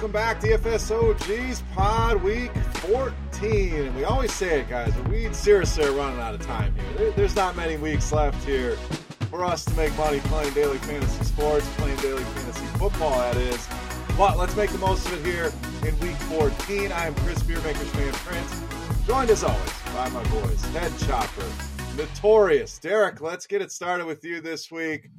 Welcome back. DFSOG's Pod Week 14. And we always say it, guys, but we seriously are running out of time here. There- There's not many weeks left here for us to make money playing daily fantasy sports, playing daily fantasy football, that is. But let's make the most of it here in Week 14. I am Chris Beermakersfan Prince, joined as always by my boys, Head Chopper, Notorious. Derek, let's get it started with you this week.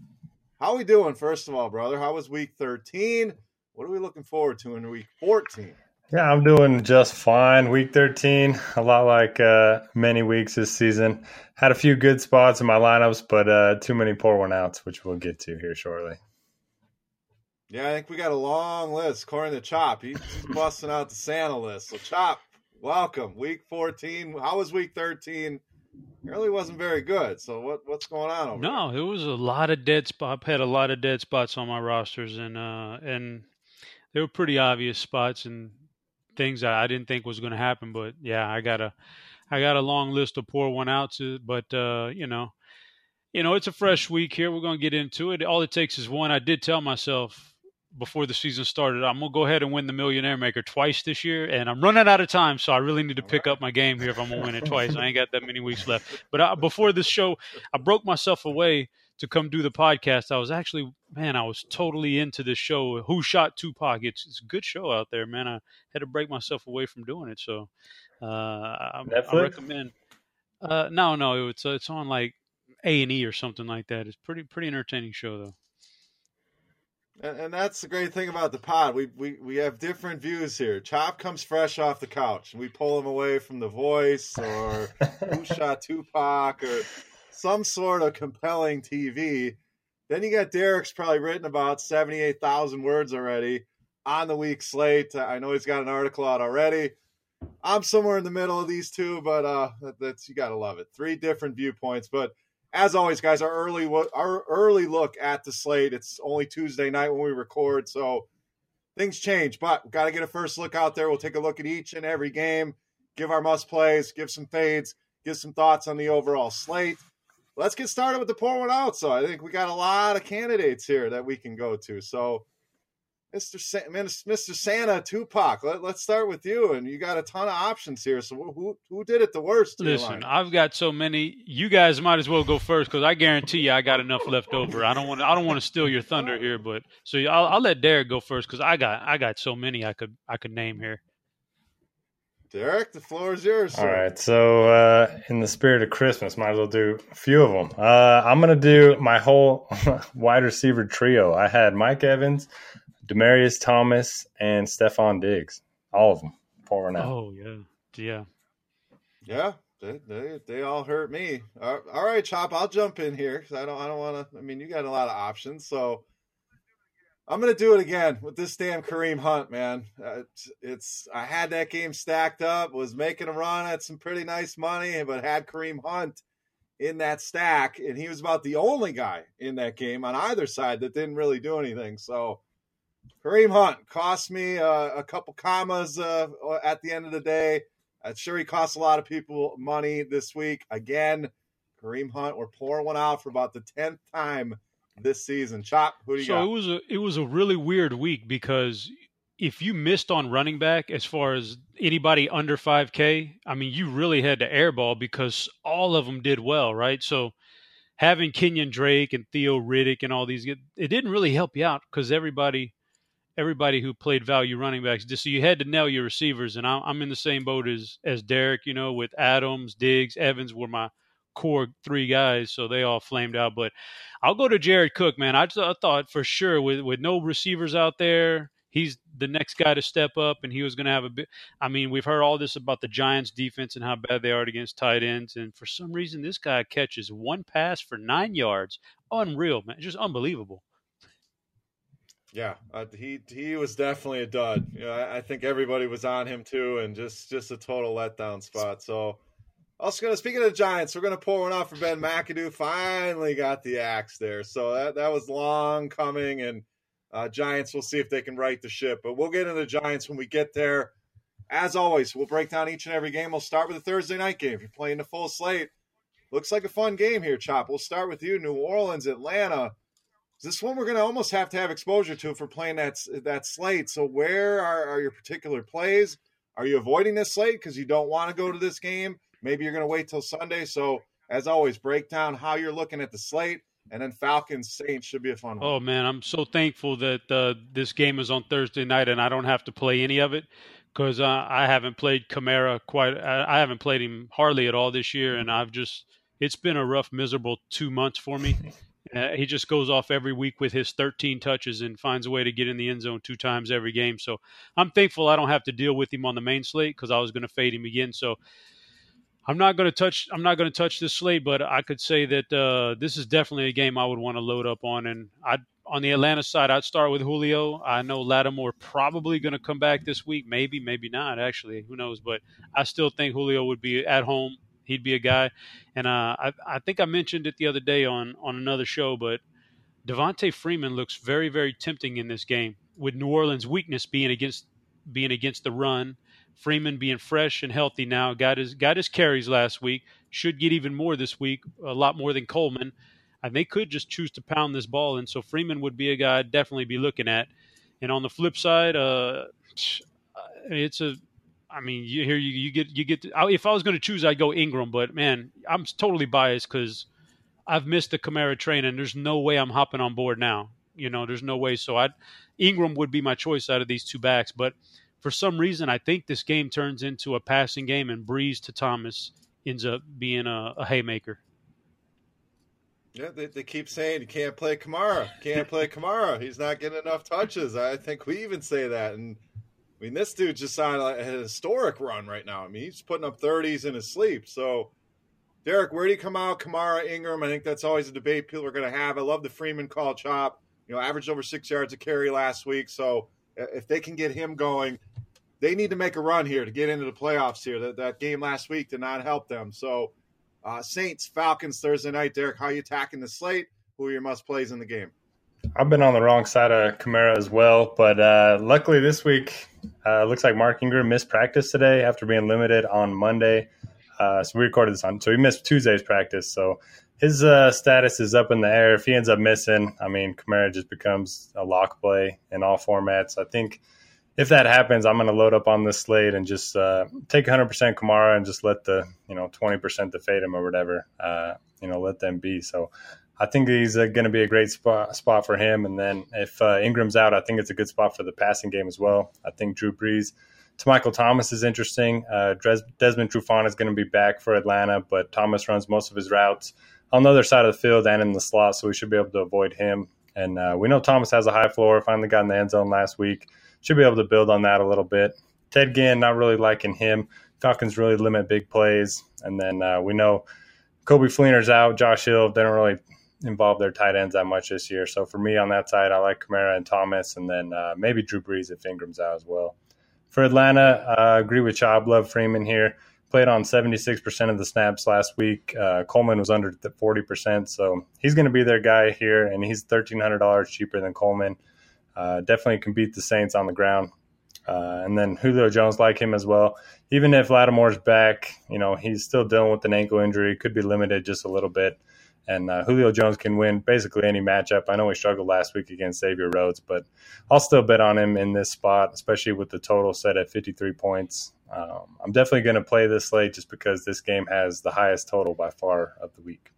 How are we doing, first of all, brother? How was Week 13? What are we looking forward to in Week 14? Yeah, I'm doing just fine. Week 13, a lot like uh, many weeks this season. Had a few good spots in my lineups, but uh, too many poor one outs, which we'll get to here shortly. Yeah, I think we got a long list. According to Chop, he's busting out the Santa list. So, Chop, welcome. Week 14. How was Week 13? It really wasn't very good. So, what what's going on over No, it was a lot of dead spot. I've had a lot of dead spots on my rosters, and uh, and they were pretty obvious spots and things I didn't think was going to happen. But yeah, I got a I got a long list of poor one outs. uh, But uh, you know, you know, it's a fresh week here. We're going to get into it. All it takes is one. I did tell myself before the season started, I'm gonna go ahead and win the Millionaire Maker twice this year, and I'm running out of time, so I really need to pick up my game here if I'm gonna win it twice. I ain't got that many weeks left. But I, before this show, I broke myself away to come do the podcast. I was actually, man, I was totally into this show. Who shot Tupac? It's, it's a good show out there, man. I had to break myself away from doing it, so uh, I, I Netflix? recommend. Uh, no, no, it's it's on like A and E or something like that. It's pretty pretty entertaining show though. And, and that's the great thing about the pod. We, we we have different views here. Chop comes fresh off the couch, and we pull him away from The Voice or Who Shot Tupac or some sort of compelling TV. Then you got Derek's probably written about seventy eight thousand words already on the week slate. I know he's got an article out already. I'm somewhere in the middle of these two, but uh, that's you gotta love it. Three different viewpoints, but as always, guys, our early our early look at the slate. It's only Tuesday night when we record, so things change. But we've got to get a first look out there. We'll take a look at each and every game, give our must plays, give some fades, give some thoughts on the overall slate. Let's get started with the pour one out. So I think we got a lot of candidates here that we can go to. So. Mr. Sa- Mr. Santa Tupac, let, let's start with you. And you got a ton of options here. So who who did it the worst? Listen? I've got so many. You guys might as well go first because I guarantee you I got enough left over. I don't want. I don't want to steal your thunder here, but so I'll, I'll let Derek go first because I got. I got so many I could. I could name here. Derek, the floor is yours. All sir. right, so uh, in the spirit of Christmas, might as well do a few of them. Uh, I'm going to do my whole wide receiver trio. I had Mike Evans, Demaryius Thomas, and Stefon Diggs. All of them pouring out. Oh yeah, yeah. Yeah, they, they they all hurt me. All all right, Chop, I'll jump in here because I don't I don't want to. I mean, you got a lot of options, so I'm gonna do it again with this damn Kareem Hunt, man. Uh, it's, I had that game stacked up, was making a run at some pretty nice money, but had Kareem Hunt in that stack, and he was about the only guy in that game on either side that didn't really do anything. So Kareem Hunt cost me uh, a couple commas uh, at the end of the day. I'm sure he cost a lot of people money this week. Again, Kareem Hunt, we're pouring one out for about the 10th time this season. Chop, who do you so got? it was a it was a really weird week because if you missed on running back as far as anybody under 5k i mean you really had to airball because all of them did well right so having kenyan drake and theo riddick and all these it didn't really help you out because everybody everybody who played value running backs just so you had to nail your receivers and i'm in the same boat as as derek you know with adams diggs evans were my core three guys so they all flamed out but i'll go to jared cook man. I, I thought for sure with with no receivers out there he's the next guy to step up and he was going to have a bit i mean we've heard all this about the giants defense and how bad they are against tight ends and for some reason this guy catches one pass for nine yards. Unreal man. Just unbelievable. Yeah uh, he he was definitely a dud. I, I, think everybody was on him too and just just a total letdown spot. So also gonna speaking of the giants we're gonna pour one off for ben mcadoo finally got the axe there so that that was long coming and uh, Giants, we'll see if they can right the ship. But we'll get into the Giants when we get there. As always, we'll break down each and every game. We'll start with the Thursday night game. If you're playing the full slate, looks like a fun game here, Chop. We'll start with you, New Orleans, Atlanta. This one we're going to almost have to have exposure to for playing that that slate. So, where are, are your particular plays? Are you avoiding this slate because you don't want to go to this game? Maybe you're going to wait till Sunday. So, as always, break down how you're looking at the slate and then Falcons Saints should be a fun one. Oh man, I'm so thankful that uh, this game is on Thursday night and I don't have to play any of it because uh, I haven't played Kamara quite. I, I, haven't played him hardly at all this year, and I've just it's been a rough, miserable two months for me. uh, he just goes off every week with his 13 touches and finds a way to get in the end zone two times every game. So I'm thankful I don't have to deal with him on the main slate because I was going to fade him again. So I'm not going to touch. I'm not going to touch this slate, but I could say that uh, this is definitely a game I would want to load up on. And I, on the Atlanta side, I'd start with Julio. I know Lattimore probably going to come back this week. Maybe, maybe not. Actually, who knows? But I still think Julio would be at home. He'd be a guy. And uh, I, I think I mentioned it the other day on on another show, but Devonta Freeman looks very, very tempting in this game. With New Orleans' weakness being against being against the run Freeman being fresh and healthy now, got his got his carries last week. Should get even more this week, a lot more than Coleman. And they could just choose to pound this ball, and so Freeman would be a guy I'd definitely be looking at. And on the flip side, uh, it's a I mean, you here you, you get you get. To, if I was going to choose, I'd go Ingram, but man, I'm totally biased because I've missed the Kamara train, and there's no way I'm hopping on board now. You know, there's no way. So I, Ingram would be my choice out of these two backs, but for some reason, I think this game turns into a passing game, and Brees to Thomas ends up being a, a haymaker. Yeah, they, they keep saying you can't play Kamara, can't play Kamara. He's not getting enough touches. I think we even say that, and I mean this dude just signed a historic run right now. I mean he's putting up thirties in his sleep. So, Derek, where do you come out? Kamara, Ingram. I think that's always a debate people are going to have. I love the Freeman call chop. You know, averaged over six yards a carry last week. So if they can get him going, they need to make a run here to get into the playoffs here. That, that game last week did not help them. So, uh, Saints, Falcons Thursday night. Derek, how are you attacking the slate? Who are your must plays in the game? I've been on the wrong side of Kamara as well, but uh, luckily this week uh, looks like Mark Ingram missed practice today after being limited on Monday. Uh, so we recorded this on, so he missed Tuesday's practice. So his uh, status is up in the air. If he ends up missing, I mean, Kamara just becomes a lock play in all formats. I think if that happens, I'm going to load up on this slate and just uh, take 100% Kamara and just let the you know 20% to fade him or whatever, uh, you know, let them be. So I think he's uh, going to be a great spot spot for him. And then if uh, Ingram's out, I think it's a good spot for the passing game as well. I think Drew Brees to Michael Thomas is interesting. Uh, Desmond Trufant is going to be back for Atlanta, but Thomas runs most of his routes on the other side of the field and in the slot, so we should be able to avoid him. And uh, we know Thomas has a high floor. Finally got in the end zone last week should be able to build on that a little bit. Ted Ginn, not really liking him. Falcons really limit big plays, and then uh, we know Coby Fleener's out. Josh Hill didn't really involve their tight ends that much this year. So for me on that side, I like Kamara and Thomas, and then uh, maybe Drew Brees if Ingram's out as well. For Atlanta, uh, I agree with Chop. Love Freeman here. Played on 76% of the snaps last week. Uh, Coleman was under 40%, so he's going to be their guy here, and he's $1,300 cheaper than Coleman. Uh, definitely can beat the Saints on the ground. Uh, and then Julio Jones like him as well. Even if Lattimore's back, you know he's still dealing with an ankle injury, could be limited just a little bit. and uh, Julio Jones can win basically any matchup. I know we struggled last week against Xavier Rhodes, but I'll still bet on him in this spot, especially with the total set at 53 points. Um, I'm definitely going to play this slate just because this game has the highest total by far of the week.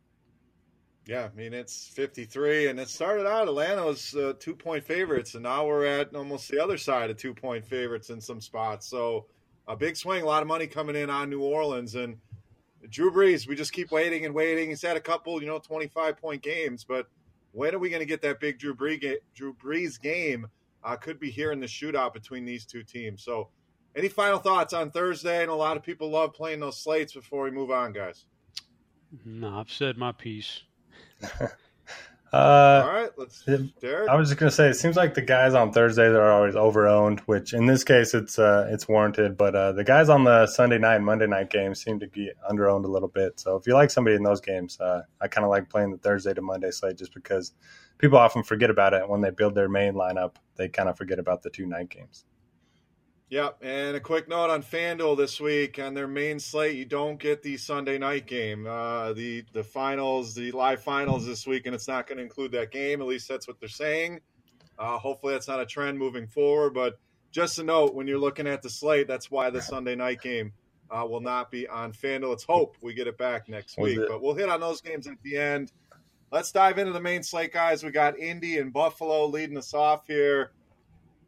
Yeah, I mean it's 53, and it started out Atlanta was uh, two point favorites, and now we're at almost the other side of two point favorites in some spots. So a big swing, a lot of money coming in on New Orleans, and Drew Brees. We just keep waiting and waiting. He's had a couple, you know, 25 point games, but when are we going to get that big Drew Brees, game? Uh, could be here in the shootout between these two teams. So, any final thoughts on Thursday? And a lot of people love playing those slates before we move on, guys. No, I've said my piece. Uh, All right, let's. Derek, I was just gonna say, it seems like the guys on Thursday are always over-owned, which in this case it's uh, it's warranted. But uh, the guys on the Sunday night and Monday night games seem to be under-owned a little bit. So if you like somebody in those games, uh, I kind of like playing the Thursday to Monday slate just because people often forget about it when they build their main lineup. They kind of forget about the two night games. Yep, and a quick note on FanDuel this week on their main slate, you don't get the Sunday night game, uh, the the finals, the live finals this week, and it's not going to include that game. At least that's what they're saying. Uh, hopefully, that's not a trend moving forward. But just a note, when you're looking at the slate, that's why the Sunday night game uh, will not be on FanDuel. Let's hope we get it back next week, but we'll hit on those games at the end. Let's dive into the main slate, guys. We got Indy and Buffalo leading us off here.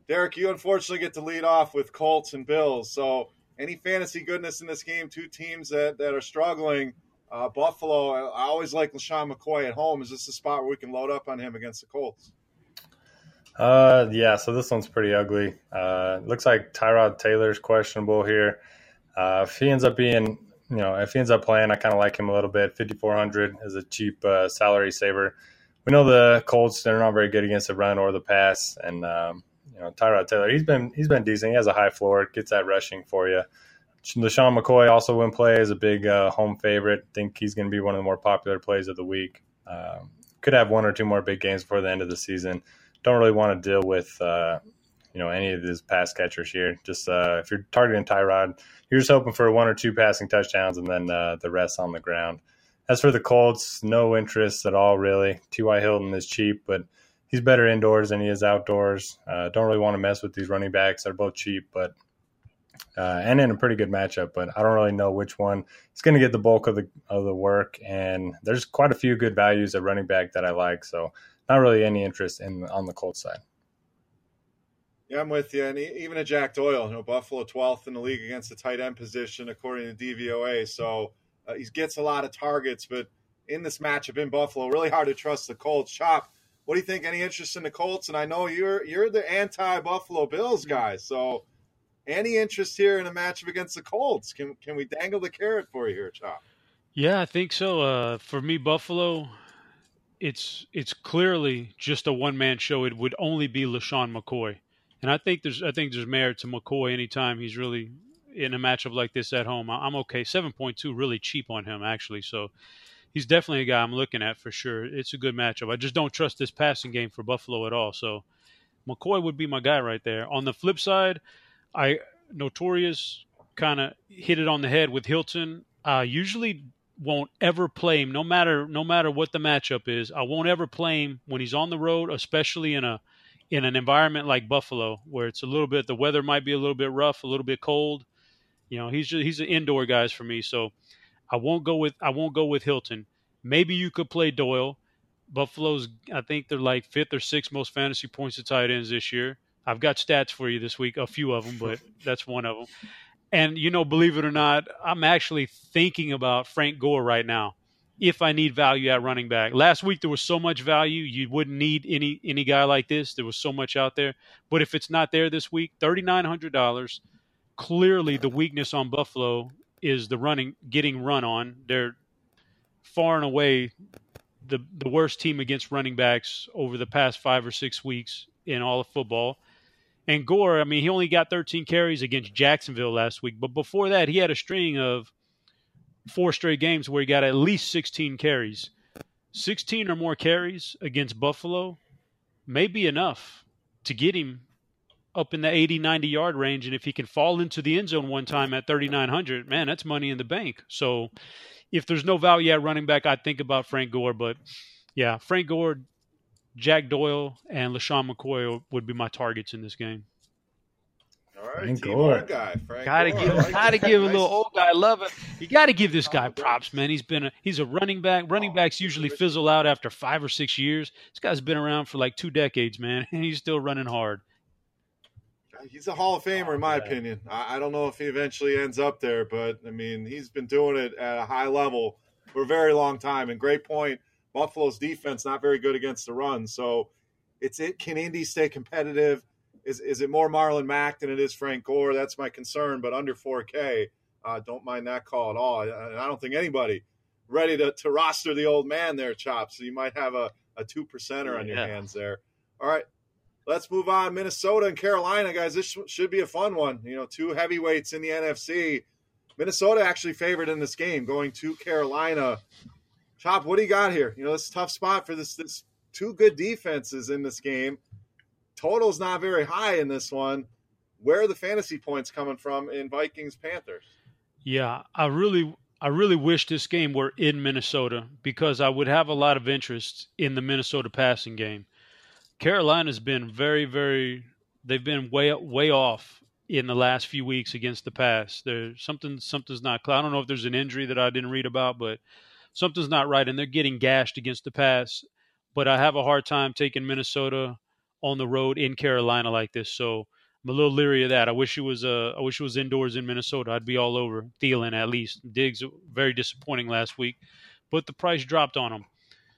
Derek, you unfortunately get to lead off with Colts and Bills. So, any fantasy goodness in this game? Two teams that, that are struggling. Uh, Buffalo, I always like LeSean McCoy at home. Is this a spot where we can load up on him against the Colts? Uh, yeah. So this one's pretty ugly. Uh, looks like Tyrod Taylor's questionable here. Uh, if he ends up being, you know, if he ends up playing, I kind of like him a little bit. Fifty four hundred is a cheap uh, salary saver. We know the Colts; they're not very good against the run or the pass, and um, you know, Tyrod Taylor, he's been he's been decent. He has a high floor, gets that rushing for you. LeSean McCoy also when play is a big uh, home favorite. Think he's going to be one of the more popular plays of the week. Um, could have one or two more big games before the end of the season. Don't really want to deal with uh, you know any of these pass catchers here. Just uh, if you're targeting Tyrod, you're just hoping for one or two passing touchdowns and then uh, the rest on the ground. As for the Colts, no interest at all really. T.Y. Hilton is cheap, but he's better indoors than he is outdoors. Uh, don't really want to mess with these running backs. They're both cheap, but uh, and in a pretty good matchup. But I don't really know which one is going to get the bulk of the of the work. And there's quite a few good values at running back that I like. So not really any interest in on the Colts side. Yeah, I'm with you. And even a Jack Doyle, you know, Buffalo 12th in the league against the tight end position, according to DVOA. So uh, he gets a lot of targets, but in this matchup in Buffalo, really hard to trust the Colts. Chop, what do you think? Any interest in the Colts? And I know you're you're the anti Buffalo Bills guy, so any interest here in a matchup against the Colts? Can can we dangle the carrot for you here, Chop? Yeah, I think so. Uh, for me, Buffalo, it's it's clearly just a one man show. It would only be LeSean McCoy, and I think there's I think there's merit to McCoy anytime he's really in a matchup like this at home. I'm okay. Seven point two, really cheap on him actually. So he's definitely a guy I'm looking at for sure. It's a good matchup. I just don't trust this passing game for Buffalo at all. So McCoy would be my guy right there. On the flip side, I notorious kind of hit it on the head with Hilton. I usually won't ever play him, no matter no matter what the matchup is. I won't ever play him when he's on the road, especially in a in an environment like Buffalo, where it's a little bit the weather might be a little bit rough, a little bit cold. You know, he's just, he's an indoor guys for me. So I won't go with I won't go with Hilton. Maybe you could play Doyle. Buffalo's I think they're like fifth or sixth most fantasy points to tight ends this year. I've got stats for you this week, a few of them, but that's one of them. And you know, believe it or not, I'm actually thinking about Frank Gore right now. If I need value at running back, last week there was so much value you wouldn't need any any guy like this. There was so much out there, but if it's not there this week, thirty nine hundred dollars. Clearly, the weakness on Buffalo is the running getting run on. They're far and away the the worst team against running backs over the past five or six weeks in all of football. And Gore, I mean, he only got 13 carries against Jacksonville last week, but before that, he had a string of four straight games where he got at least 16 carries. 16 or more carries against Buffalo may be enough to get him up in the 80, 90 yard range. And if he can fall into the end zone one time at 3,900, man, that's money in the bank. So if there's no value at running back, I'd think about Frank Gore. But yeah, Frank Gore, Jack Doyle, and LeSean McCoy would be my targets in this game. All right, Frank Gore. guy. Frank gotta Gore. give, like gotta give a little old guy love it. You got to give this guy props, man. He's been a, he's a running back. Running oh, backs usually fizzle out after five or six years. This guy's been around for like two decades, man, and he's still running hard. He's a Hall of Famer, in my opinion. I, I don't know if he eventually ends up there, but I mean, he's been doing it at a high level for a very long time. And great point. Buffalo's defense not very good against the run, so it's it. Can Indy stay competitive? Is is it more Marlon Mack than it is Frank Gore? That's my concern. But under 4K, uh, don't mind that call at all. And I don't think anybody ready to, to roster the old man there, Chop. So you might have a, a two percenter on your yeah. hands there. All right. Let's move on. Minnesota and Carolina, guys. This should be a fun one. You know, two heavyweights in the NFC. Minnesota actually favored in this game, going to Carolina. Chop, what do you got here? You know, this tough spot for this. This two good defenses in this game. Total's not very high in this one. Where are the fantasy points coming from in Vikings Panthers? Yeah, I really I really wish this game were in Minnesota because I would have a lot of interest in the Minnesota passing game. Carolina's been very very they've been way way off in the last few weeks against the pass. There's something something's not I don't know if there's an injury that I didn't read about, but something's not right and they're getting gashed against the pass. But I have a hard time taking Minnesota on the road in Carolina like this. So I'm a little leery of that. I wish it was uh, I wish it was indoors in Minnesota. I'd be all over Thielen at least. Diggs very disappointing last week, but the price dropped on him.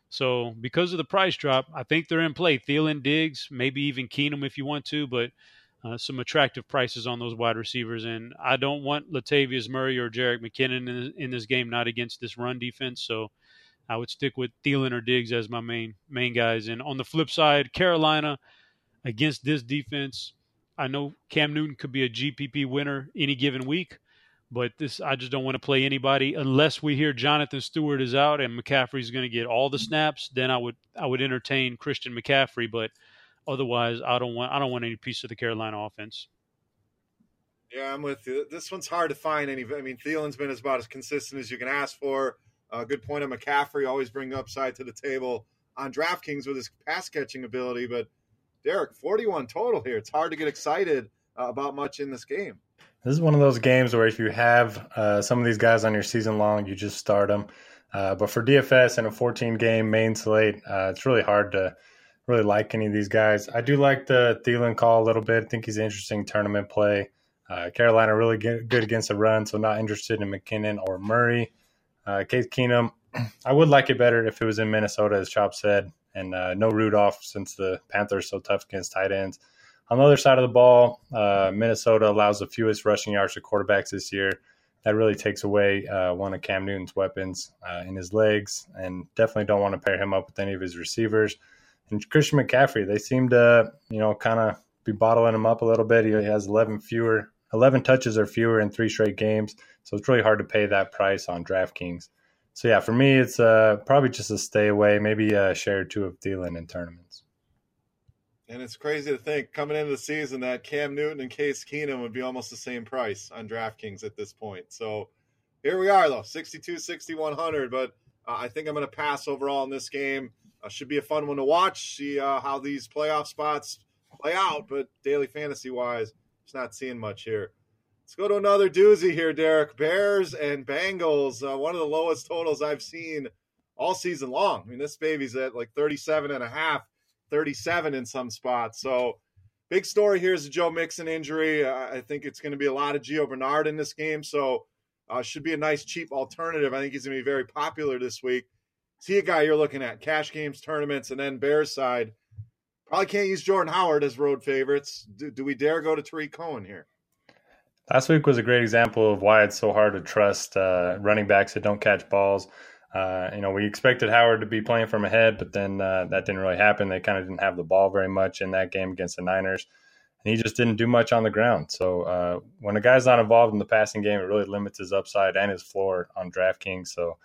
So because of the price drop, I think they're in play. Thielen, Diggs, maybe even Keenum if you want to, but uh, some attractive prices on those wide receivers. And I don't want Latavius Murray or Jerick McKinnon in, in this game, not against this run defense. So I would stick with Thielen or Diggs as my main main guys. And on the flip side, Carolina against this defense, I know Cam Newton could be a GPP winner any given week, but this I just don't want to play anybody unless we hear Jonathan Stewart is out and McCaffrey's going to get all the snaps. Then I would I would entertain Christian McCaffrey, but otherwise I don't want I don't want any piece of the Carolina offense. Yeah, I'm with you. This one's hard to find any. I mean, Thielen's been about as consistent as you can ask for. Uh, good point on McCaffrey, always bring upside to the table on DraftKings with his pass catching ability. But Derek, 41 total here. It's hard to get excited uh, about much in this game. This is one of those games where if you have uh, some of these guys on your season long, you just start them. Uh, but for DFS and a 14 game main slate, uh, it's really hard to really like any of these guys. I do like the Thielen call a little bit. I think he's an interesting tournament play. Uh, Carolina really good against the run, so not interested in McKinnon or Murray. Uh, Case Keenum, I would like it better if it was in Minnesota, as Chop said, and uh, no Rudolph since the Panthers are so tough against tight ends. On the other side of the ball, uh, Minnesota allows the fewest rushing yards to quarterbacks this year. That really takes away uh, one of Cam Newton's weapons uh, in his legs, and definitely don't want to pair him up with any of his receivers. And Christian McCaffrey, they seem to, you know, kind of be bottling him up a little bit. He has 11 fewer 11 touches or fewer in three straight games. So it's really hard to pay that price on DraftKings. So yeah, for me, it's uh, probably just a stay away, maybe a share two of Thielen in tournaments. And it's crazy to think coming into the season that Cam Newton and Case Keenum would be almost the same price on DraftKings at this point. So here we are, though 62, 6100. But uh, I think I'm going to pass overall in this game. Uh, should be a fun one to watch, see uh, how these playoff spots play out. But daily fantasy wise, just not seeing much here. Let's go to another doozy here, Derek. Bears and Bengals, uh, one of the lowest totals I've seen all season long. I mean, this baby's at like 37 and a half, 37 in some spots. So, big story here is the Joe Mixon injury. I think it's going to be a lot of Gio Bernard in this game. So, uh, should be a nice, cheap alternative. I think he's going to be very popular this week. See a guy you're looking at cash games, tournaments, and then Bears side. Probably can't use Jordan Howard as road favorites. Do, do we dare go to Tarik Cohen here? Last week was a great example of why it's so hard to trust uh, running backs that don't catch balls. Uh, you know, we expected Howard to be playing from ahead, but then uh, that didn't really happen. They kind of didn't have the ball very much in that game against the Niners, and he just didn't do much on the ground. So uh, when a guy's not involved in the passing game, it really limits his upside and his floor on DraftKings. So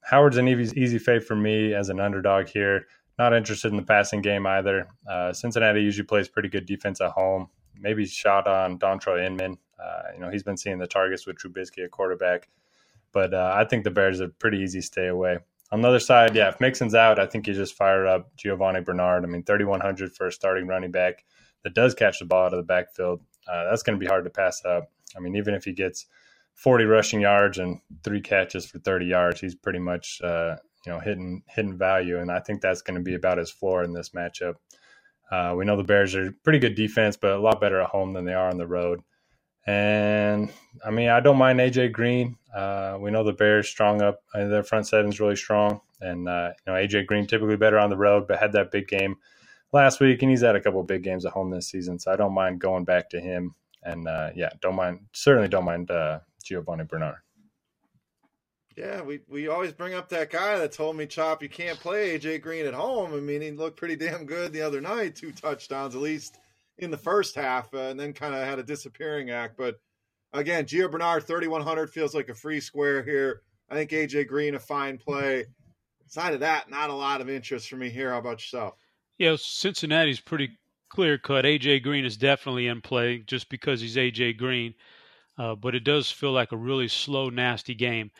Howard's an easy, easy fade for me as an underdog here. Not interested in the passing game either. Uh, Cincinnati usually plays pretty good defense at home. Maybe shot on Dontrelle Inman. Uh, you know, he's been seeing the targets with Trubisky at quarterback. But uh, I think the Bears are pretty easy stay away. On the other side, yeah, if Mixon's out, I think you just fire up Giovani Bernard. I mean, 3,100 for a starting running back that does catch the ball out of the backfield. Uh, that's going to be hard to pass up. I mean, even if he gets 40 rushing yards and three catches for 30 yards, he's pretty much uh, you know hidden hidden value, and I think that's going to be about his floor in this matchup. Uh, we know the Bears are pretty good defense, but a lot better at home than they are on the road. And I mean, I don't mind AJ Green. Uh, we know the Bears strong up; uh, their front seven's really strong, and uh, you know AJ Green typically better on the road, but had that big game last week, and he's had a couple big games at home this season. So I don't mind going back to him. And uh, yeah, don't mind. Certainly don't mind uh, Giovani Bernard. Yeah, we, we always bring up that guy that told me, Chop, you can't play AJ Green at home. I mean, he looked pretty damn good the other night, two touchdowns at least in the first half, uh, and then kind of had a disappearing act. But again, Gio Bernard, 3,100 feels like a free square here. I think AJ Green, a fine play. Aside of that, not a lot of interest for me here. How about yourself? Yeah, Cincinnati's pretty clear cut. AJ Green is definitely in play just because he's AJ Green. Uh, but it does feel like a really slow, nasty game.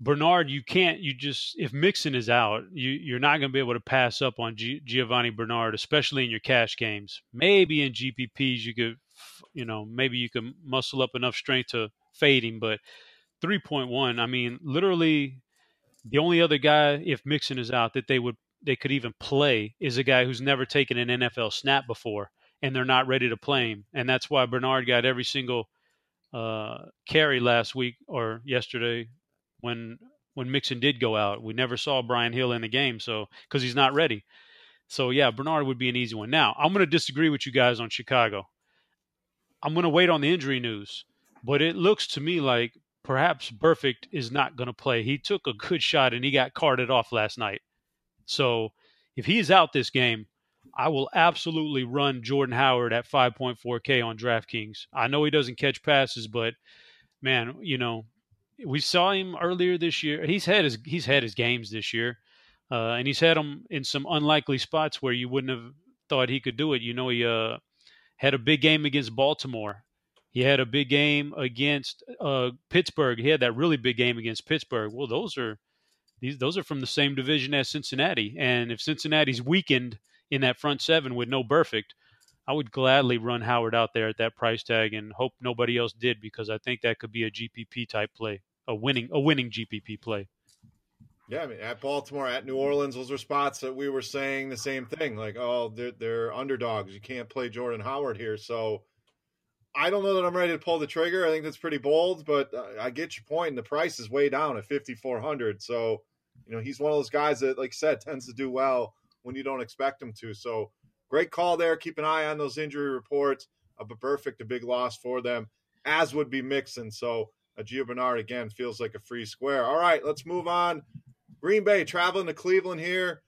Bernard, you can't. You just if Mixon is out, you you're not going to be able to pass up on G, Giovani Bernard, especially in your cash games. Maybe in GPPs you could, you know, maybe you can muscle up enough strength to fade him. But three point one, I mean, literally, the only other guy if Mixon is out that they would they could even play is a guy who's never taken an NFL snap before, and they're not ready to play him, and that's why Bernard got every single uh, carry last week or yesterday when when Mixon did go out. We never saw Brian Hill in the game, so because he's not ready. So yeah, Bernard would be an easy one. Now I'm going to disagree with you guys on Chicago. I'm going to wait on the injury news, but it looks to me like perhaps Burfict is not going to play. He took a good shot and he got carted off last night. So if he's out this game, I will absolutely run Jordan Howard at 5.4K on DraftKings. I know he doesn't catch passes, but man, you know, we saw him earlier this year. He's had his he's had his games this year, uh, and he's had them in some unlikely spots where you wouldn't have thought he could do it. You know, he uh, had a big game against Baltimore. He had a big game against uh, Pittsburgh. He had that really big game against Pittsburgh. Well, those are these those are from the same division as Cincinnati, and if Cincinnati's weakened in that front seven with no Burfict, I would gladly run Howard out there at that price tag and hope nobody else did because I think that could be a GPP type play a winning a winning GPP play. Yeah, I mean, at Baltimore, at New Orleans, those are spots that we were saying the same thing. Like, oh, they're they're underdogs. You can't play Jordan Howard here. So, I don't know that I'm ready to pull the trigger. I think that's pretty bold, but I get your point. And the price is way down at 5,400. So, you know, he's one of those guys that, like I said, tends to do well when you don't expect him to. So, great call there. Keep an eye on those injury reports. Uh, but Burfict, a big loss for them, as would be Mixon. So, a Gio Bernard again feels like a free square. All right, let's move on. Green Bay traveling to Cleveland here.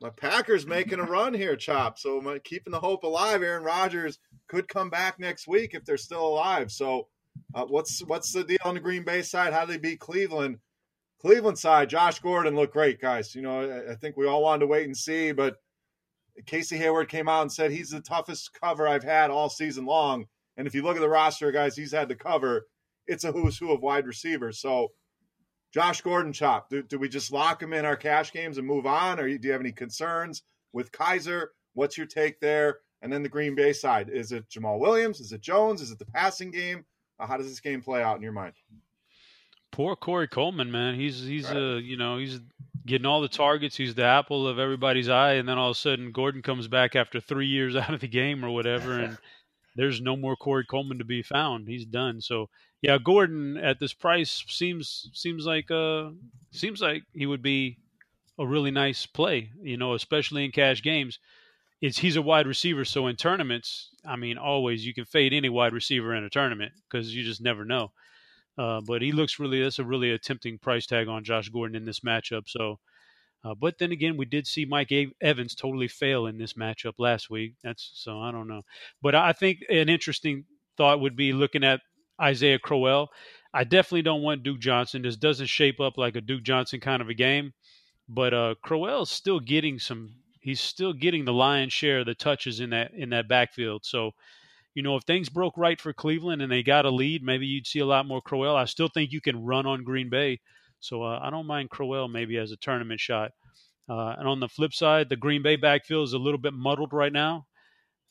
My Packers making a run here, Chop. So my, keeping the hope alive. Aaron Rodgers could come back next week if they're still alive. So uh, what's what's the deal on the Green Bay side? How do they beat Cleveland? Cleveland side, Josh Gordon looked great, guys. You know, I, I think we all wanted to wait and see, but Casey Hayward came out and said he's the toughest cover I've had all season long. And if you look at the roster, guys, he's had to cover it's a who's who of wide receivers. So, Josh Gordon, chop. Do, do we just lock him in our cash games and move on, or do you have any concerns with Kizer? What's your take there? And then the Green Bay side: is it Jamaal Williams? Is it Jones? Is it the passing game? Uh, how does this game play out in your mind? Poor Corey Coleman, man. He's he's right. uh you know he's getting all the targets. He's the apple of everybody's eye, and then all of a sudden Gordon comes back after three years out of the game or whatever, and there's no more Corey Coleman to be found. He's done. So yeah, Gordon at this price seems seems like uh seems like he would be a really nice play, you know, especially in cash games. It's he's a wide receiver, so in tournaments, I mean, always you can fade any wide receiver in a tournament because you just never know. Uh, but he looks really that's a really a tempting price tag on Josh Gordon in this matchup. So, uh, but then again, we did see Mike Evans totally fail in this matchup last week. That's so I don't know, but I think an interesting thought would be looking at Isaiah Crowell. I definitely don't want Duke Johnson. This doesn't shape up like a Duke Johnson kind of a game, but uh, Crowell is still getting some. He's still getting the lion's share of the touches in that in that backfield. So, you know, if things broke right for Cleveland and they got a lead, maybe you'd see a lot more Crowell. I still think you can run on Green Bay, so uh, I don't mind Crowell maybe as a tournament shot. Uh, and on the flip side, the Green Bay backfield is a little bit muddled right now.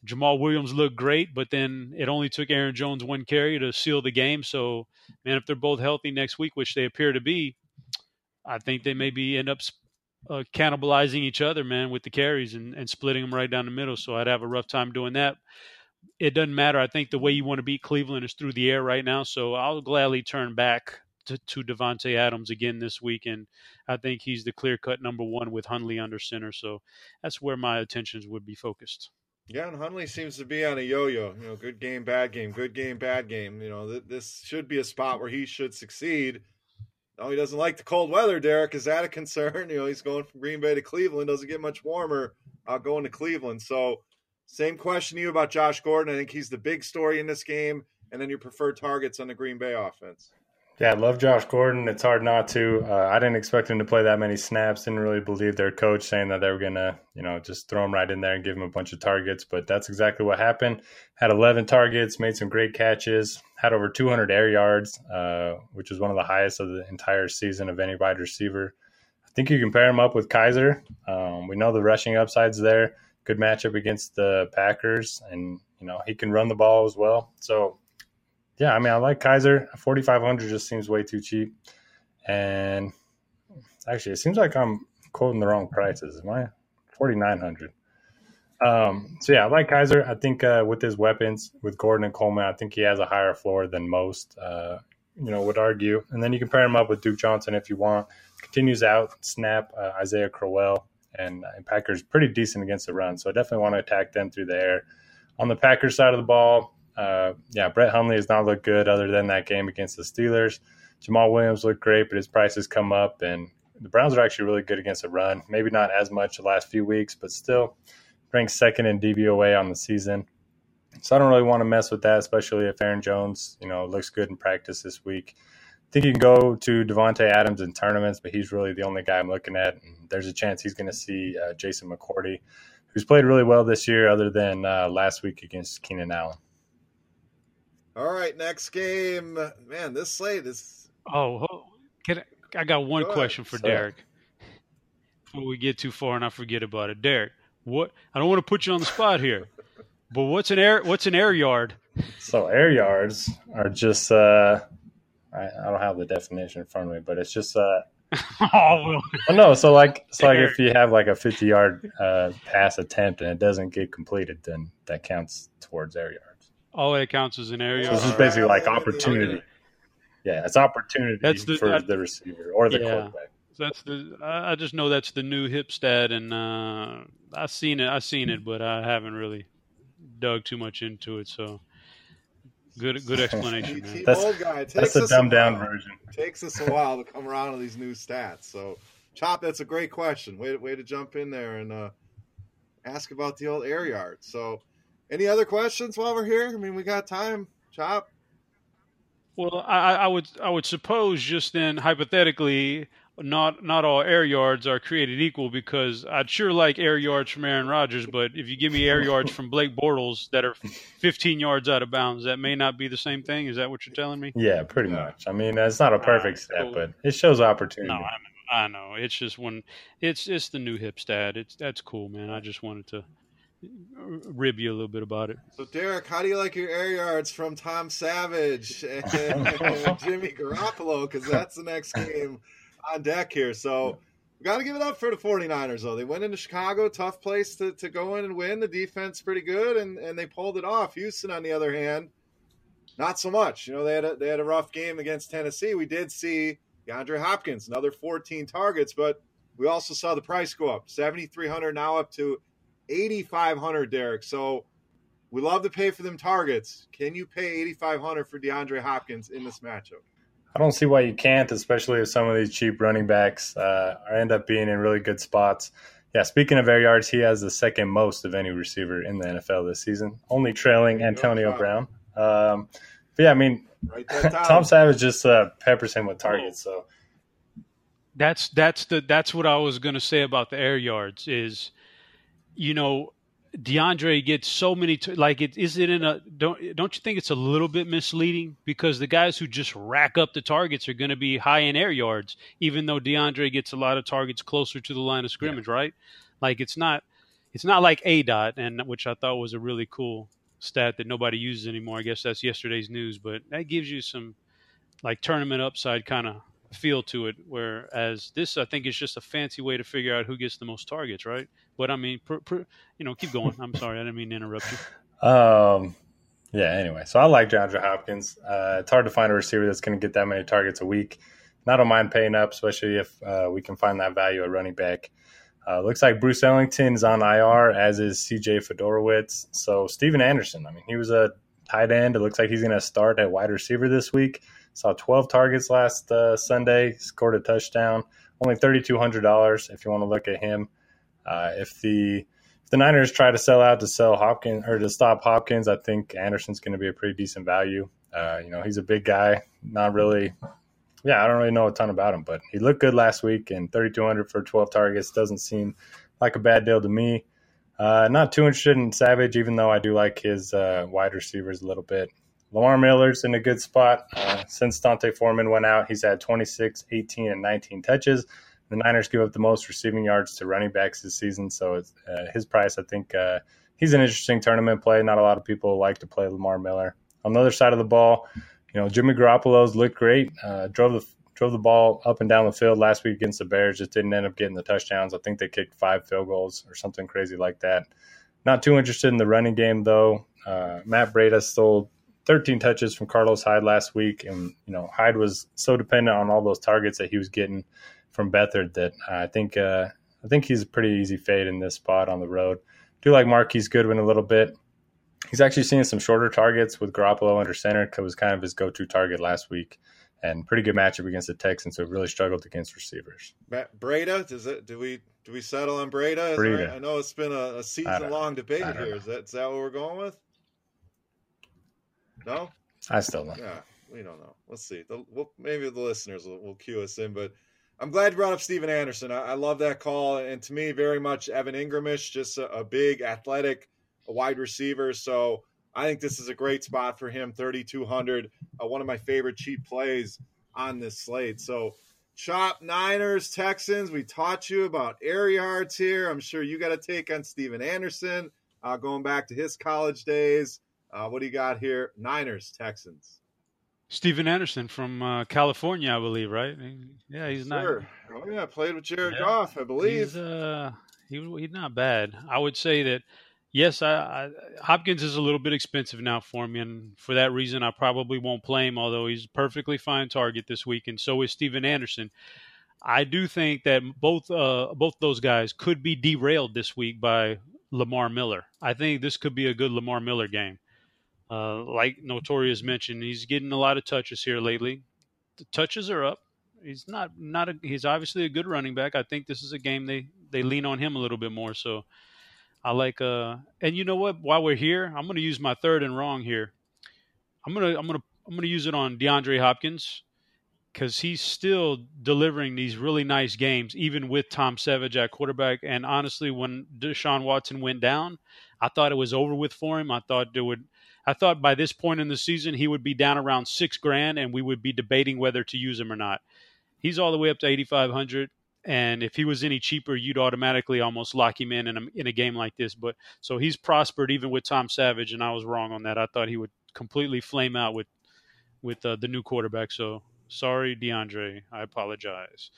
Jamaal Williams looked great, but then it only took Aaron Jones one carry to seal the game. So, man, if they're both healthy next week, which they appear to be, I think they maybe end up uh, cannibalizing each other, man, with the carries and, and splitting them right down the middle. So I'd have a rough time doing that. It doesn't matter. I think the way you want to beat Cleveland is through the air right now. So I'll gladly turn back to, to Davante Adams again this week, and I think he's the clear cut number one with Hundley under center. So that's where my attentions would be focused. Yeah, and Hundley seems to be on a yo-yo. You know, good game, bad game, good game, bad game. You know, th- this should be a spot where he should succeed. Oh, he doesn't like the cold weather. Derek, is that a concern? You know, he's going from Green Bay to Cleveland. Doesn't get much warmer uh, going to Cleveland. So, same question to you about Josh Gordon. I think he's the big story in this game, and then your preferred targets on the Green Bay offense. Yeah, I love Josh Gordon. It's hard not to. Uh, I didn't expect him to play that many snaps. Didn't really believe their coach saying that they were gonna, you know, just throw him right in there and give him a bunch of targets. But that's exactly what happened. Had 11 targets, made some great catches, had over 200 air yards, uh, which is one of the highest of the entire season of any wide receiver. I think you can pair him up with Kizer. Um, we know the rushing upside's there. Good matchup against the Packers, and you know he can run the ball as well. So yeah, I mean, I like Kizer. Forty five hundred just seems way too cheap. And actually, it seems like I'm quoting the wrong prices. Am I forty nine hundred? Um, so yeah, I like Kizer. I think uh, with his weapons, with Gordon and Coleman, I think he has a higher floor than most. Uh, you know, would argue. And then you can pair him up with Duke Johnson if you want. Continues out, snap uh, Isaiah Crowell, and, and uh, Packers pretty decent against the run. So I definitely want to attack them through the air. On the Packers side of the ball, uh, yeah, Brett Hundley has not looked good other than that game against the Steelers. Jamaal Williams looked great, but his prices come up, and the Browns are actually really good against the run. Maybe not as much the last few weeks, but still ranks second in DVOA on the season. So I don't really want to mess with that, especially if Aaron Jones, you know, looks good in practice this week. I think you can go to Davante Adams in tournaments, but he's really the only guy I'm looking at. And there's a chance he's going to see uh, Jason McCourty, who's played really well this year, other than uh, last week against Keenan Allen. All right, next game. Man, this slate is. Oh, can I, I got one Go question for Derek before we get too far and I forget about it. Derek, what? I don't want to put you on the spot here, but what's an air? What's an air yard? So air yards are just. uh I, I don't have the definition in front of me, but it's just. uh oh, well. oh no! So like, so like if you have like a fifty-yard uh, pass attempt and it doesn't get completed, then that counts towards air yard all that counts as an area. So this is basically like opportunity. Yeah, it's opportunity that's the, for the receiver or the yeah, quarterback. That's the. I just know that's the new hip stat, and uh, I've seen it. I've seen it, but I haven't really dug too much into it. So good, good explanation. Man. that's old guy. that's a dumbed down version. It takes us a while to come around to these new stats. So, Chop, that's a great question. Way, way to jump in there and uh, ask about the old air yard. So any other questions while we're here? I mean, we got time. Chop. Well, I, I would I would suppose just then hypothetically not not all air yards are created equal because I'd sure like air yards from Aaron Rodgers, but if you give me air yards from Blake Bortles that are 15 yards out of bounds, that may not be the same thing. Is that what you're telling me? Yeah, pretty much. I mean, it's not a perfect stat, cool. but it shows opportunity. No, I, I know. It's just when it's it's the new hip stat. It's that's cool, man. I just wanted to rib you a little bit about it. So, Derek, how do you like your air yards from Tom Savage and, and Jimmy Garoppolo? Because that's the next game on deck here. So, we got to give it up for the 49ers, though. They went into Chicago, tough place to, to go in and win. The defense pretty good, and, and they pulled it off. Houston, on the other hand, not so much. You know, they had a, they had a rough game against Tennessee. We did see DeAndre Hopkins, another 14 targets, but we also saw the price go up, 7,300 now up to 8500 Derek. So we love to pay for them targets. Can you pay 8500 for DeAndre Hopkins in this matchup? I don't see why you can't, especially if some of these cheap running backs uh, end up being in really good spots. Yeah, speaking of air yards, he has the second most of any receiver in the NFL this season, only trailing Antonio Brown. Um, but yeah, I mean, Tom Savage just uh, peppers him with targets. So that's that's the that's what I was going to say about the air yards is – you know, DeAndre gets so many t- like it is it in a don't don't you think it's a little bit misleading because the guys who just rack up the targets are going to be high in air yards even though DeAndre gets a lot of targets closer to the line of scrimmage, yeah. right? Like it's not it's not like A dot and which I thought was a really cool stat that nobody uses anymore. I guess that's yesterday's news, but that gives you some like tournament upside kind of feel to it. Whereas this, I think, is just a fancy way to figure out who gets the most targets, right? But I mean, per, per, you know, keep going. I'm sorry, I didn't mean to interrupt you. Um, yeah. Anyway, so I like DeAndre Hopkins. Uh, it's hard to find a receiver that's going to get that many targets a week. Not don't mind paying up, especially if uh, we can find that value at running back. Uh, looks like Bruce Ellington is on IR, as is CJ Fiedorowicz. So Stephen Anderson, I mean, he was a tight end. It looks like he's going to start at wide receiver this week. Saw 12 targets last uh, Sunday, scored a touchdown. Only $3,200 if you want to look at him. Uh, if the if the Niners try to sell out to sell Hopkins or to stop Hopkins, I think Anderson's going to be a pretty decent value. Uh, you know, he's a big guy, not really. Yeah, I don't really know a ton about him, but he looked good last week, and 3,200 for 12 targets doesn't seem like a bad deal to me. Uh, not too interested in Savage, even though I do like his uh, wide receivers a little bit. Lamar Miller's in a good spot. Uh, since D'Onta Foreman went out, he's had 26, 18, and 19 touches. The Niners give up the most receiving yards to running backs this season, so uh, his price, I think, uh, he's an interesting tournament play. Not a lot of people like to play Lamar Miller. On the other side of the ball, you know, Jimmy Garoppolo's looked great. Uh, drove the drove the ball up and down the field last week against the Bears. Just didn't end up getting the touchdowns. I think they kicked five field goals or something crazy like that. Not too interested in the running game though. Uh, Matt Breida stole 13 touches from Carlos Hyde last week, and you know Hyde was so dependent on all those targets that he was getting from Beathard that I think uh, I think he's a pretty easy fade in this spot on the road. Do like Marquise Goodwin a little bit. He's actually seeing some shorter targets with Garoppolo under center. It was kind of his go-to target last week, and pretty good matchup against the Texans, who really struggled against receivers. Breida, does it? Do we do we settle on Breida? Breida. I know it's been a, a season-long debate here. Is that is that what we're going with? No, I still don't. Yeah, we don't know. Let's see. The, we'll, maybe the listeners will, will cue us in, but I'm glad you brought up Stephen Anderson. I, I, love that call, and to me, very much Evan Engramish, just a, a big, athletic, a wide receiver. So I think this is a great spot for him. 3,200, uh, one of my favorite cheap plays on this slate. So Chop Niners, Texans. We taught you about air yards here. I'm sure you got a take on Stephen Anderson, uh, going back to his college days. Uh, what do you got here? Niners, Texans. Stephen Anderson from uh, California, I believe, right? Yeah, he's sure. not. Oh yeah, played with Jared yeah. Goff, I believe. He's, uh, he, he's not bad. I would say that. Yes, I, I, Hopkins is a little bit expensive now for me, and for that reason, I probably won't play him. Although he's a perfectly fine target this week, and so is Stephen Anderson. I do think that both uh, both those guys could be derailed this week by Lamar Miller. I think this could be a good Lamar Miller game. Uh, like Notorious mentioned, he's getting a lot of touches here lately. The touches are up. He's not not a, he's obviously a good running back. I think this is a game they they lean on him a little bit more. So I like uh and you know what? While we're here, I'm going to use my third and wrong here. I'm gonna I'm gonna I'm gonna use it on DeAndre Hopkins because he's still delivering these really nice games, even with Tom Savage at quarterback. And honestly, when Deshaun Watson went down, I thought it was over with for him. I thought there would I thought by this point in the season he would be down around six grand, and we would be debating whether to use him or not. He's all the way up to eighty five hundred, and if he was any cheaper, you'd automatically almost lock him in in a, in a game like this. But so he's prospered even with Tom Savage, and I was wrong on that. I thought he would completely flame out with with uh, the new quarterback. So sorry, DeAndre, I apologize.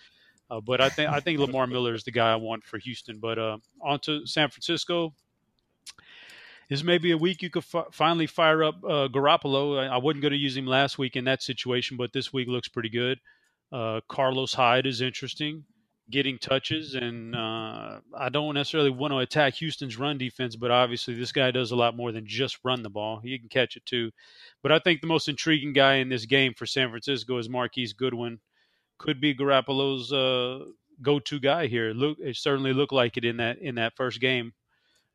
Uh, but I think I think Lamar Miller is the guy I want for Houston. But uh, on to San Francisco this may be a week you could f- finally fire up uh, Garoppolo. I, I wasn't going to use him last week in that situation, but this week looks pretty good. Uh, Carlos Hyde is interesting, getting touches, and uh, I don't necessarily want to attack Houston's run defense, but obviously this guy does a lot more than just run the ball. He can catch it too. But I think the most intriguing guy in this game for San Francisco is Marquise Goodwin. Could be Garoppolo's uh, go-to guy here. Look, it certainly looked like it in that in that first game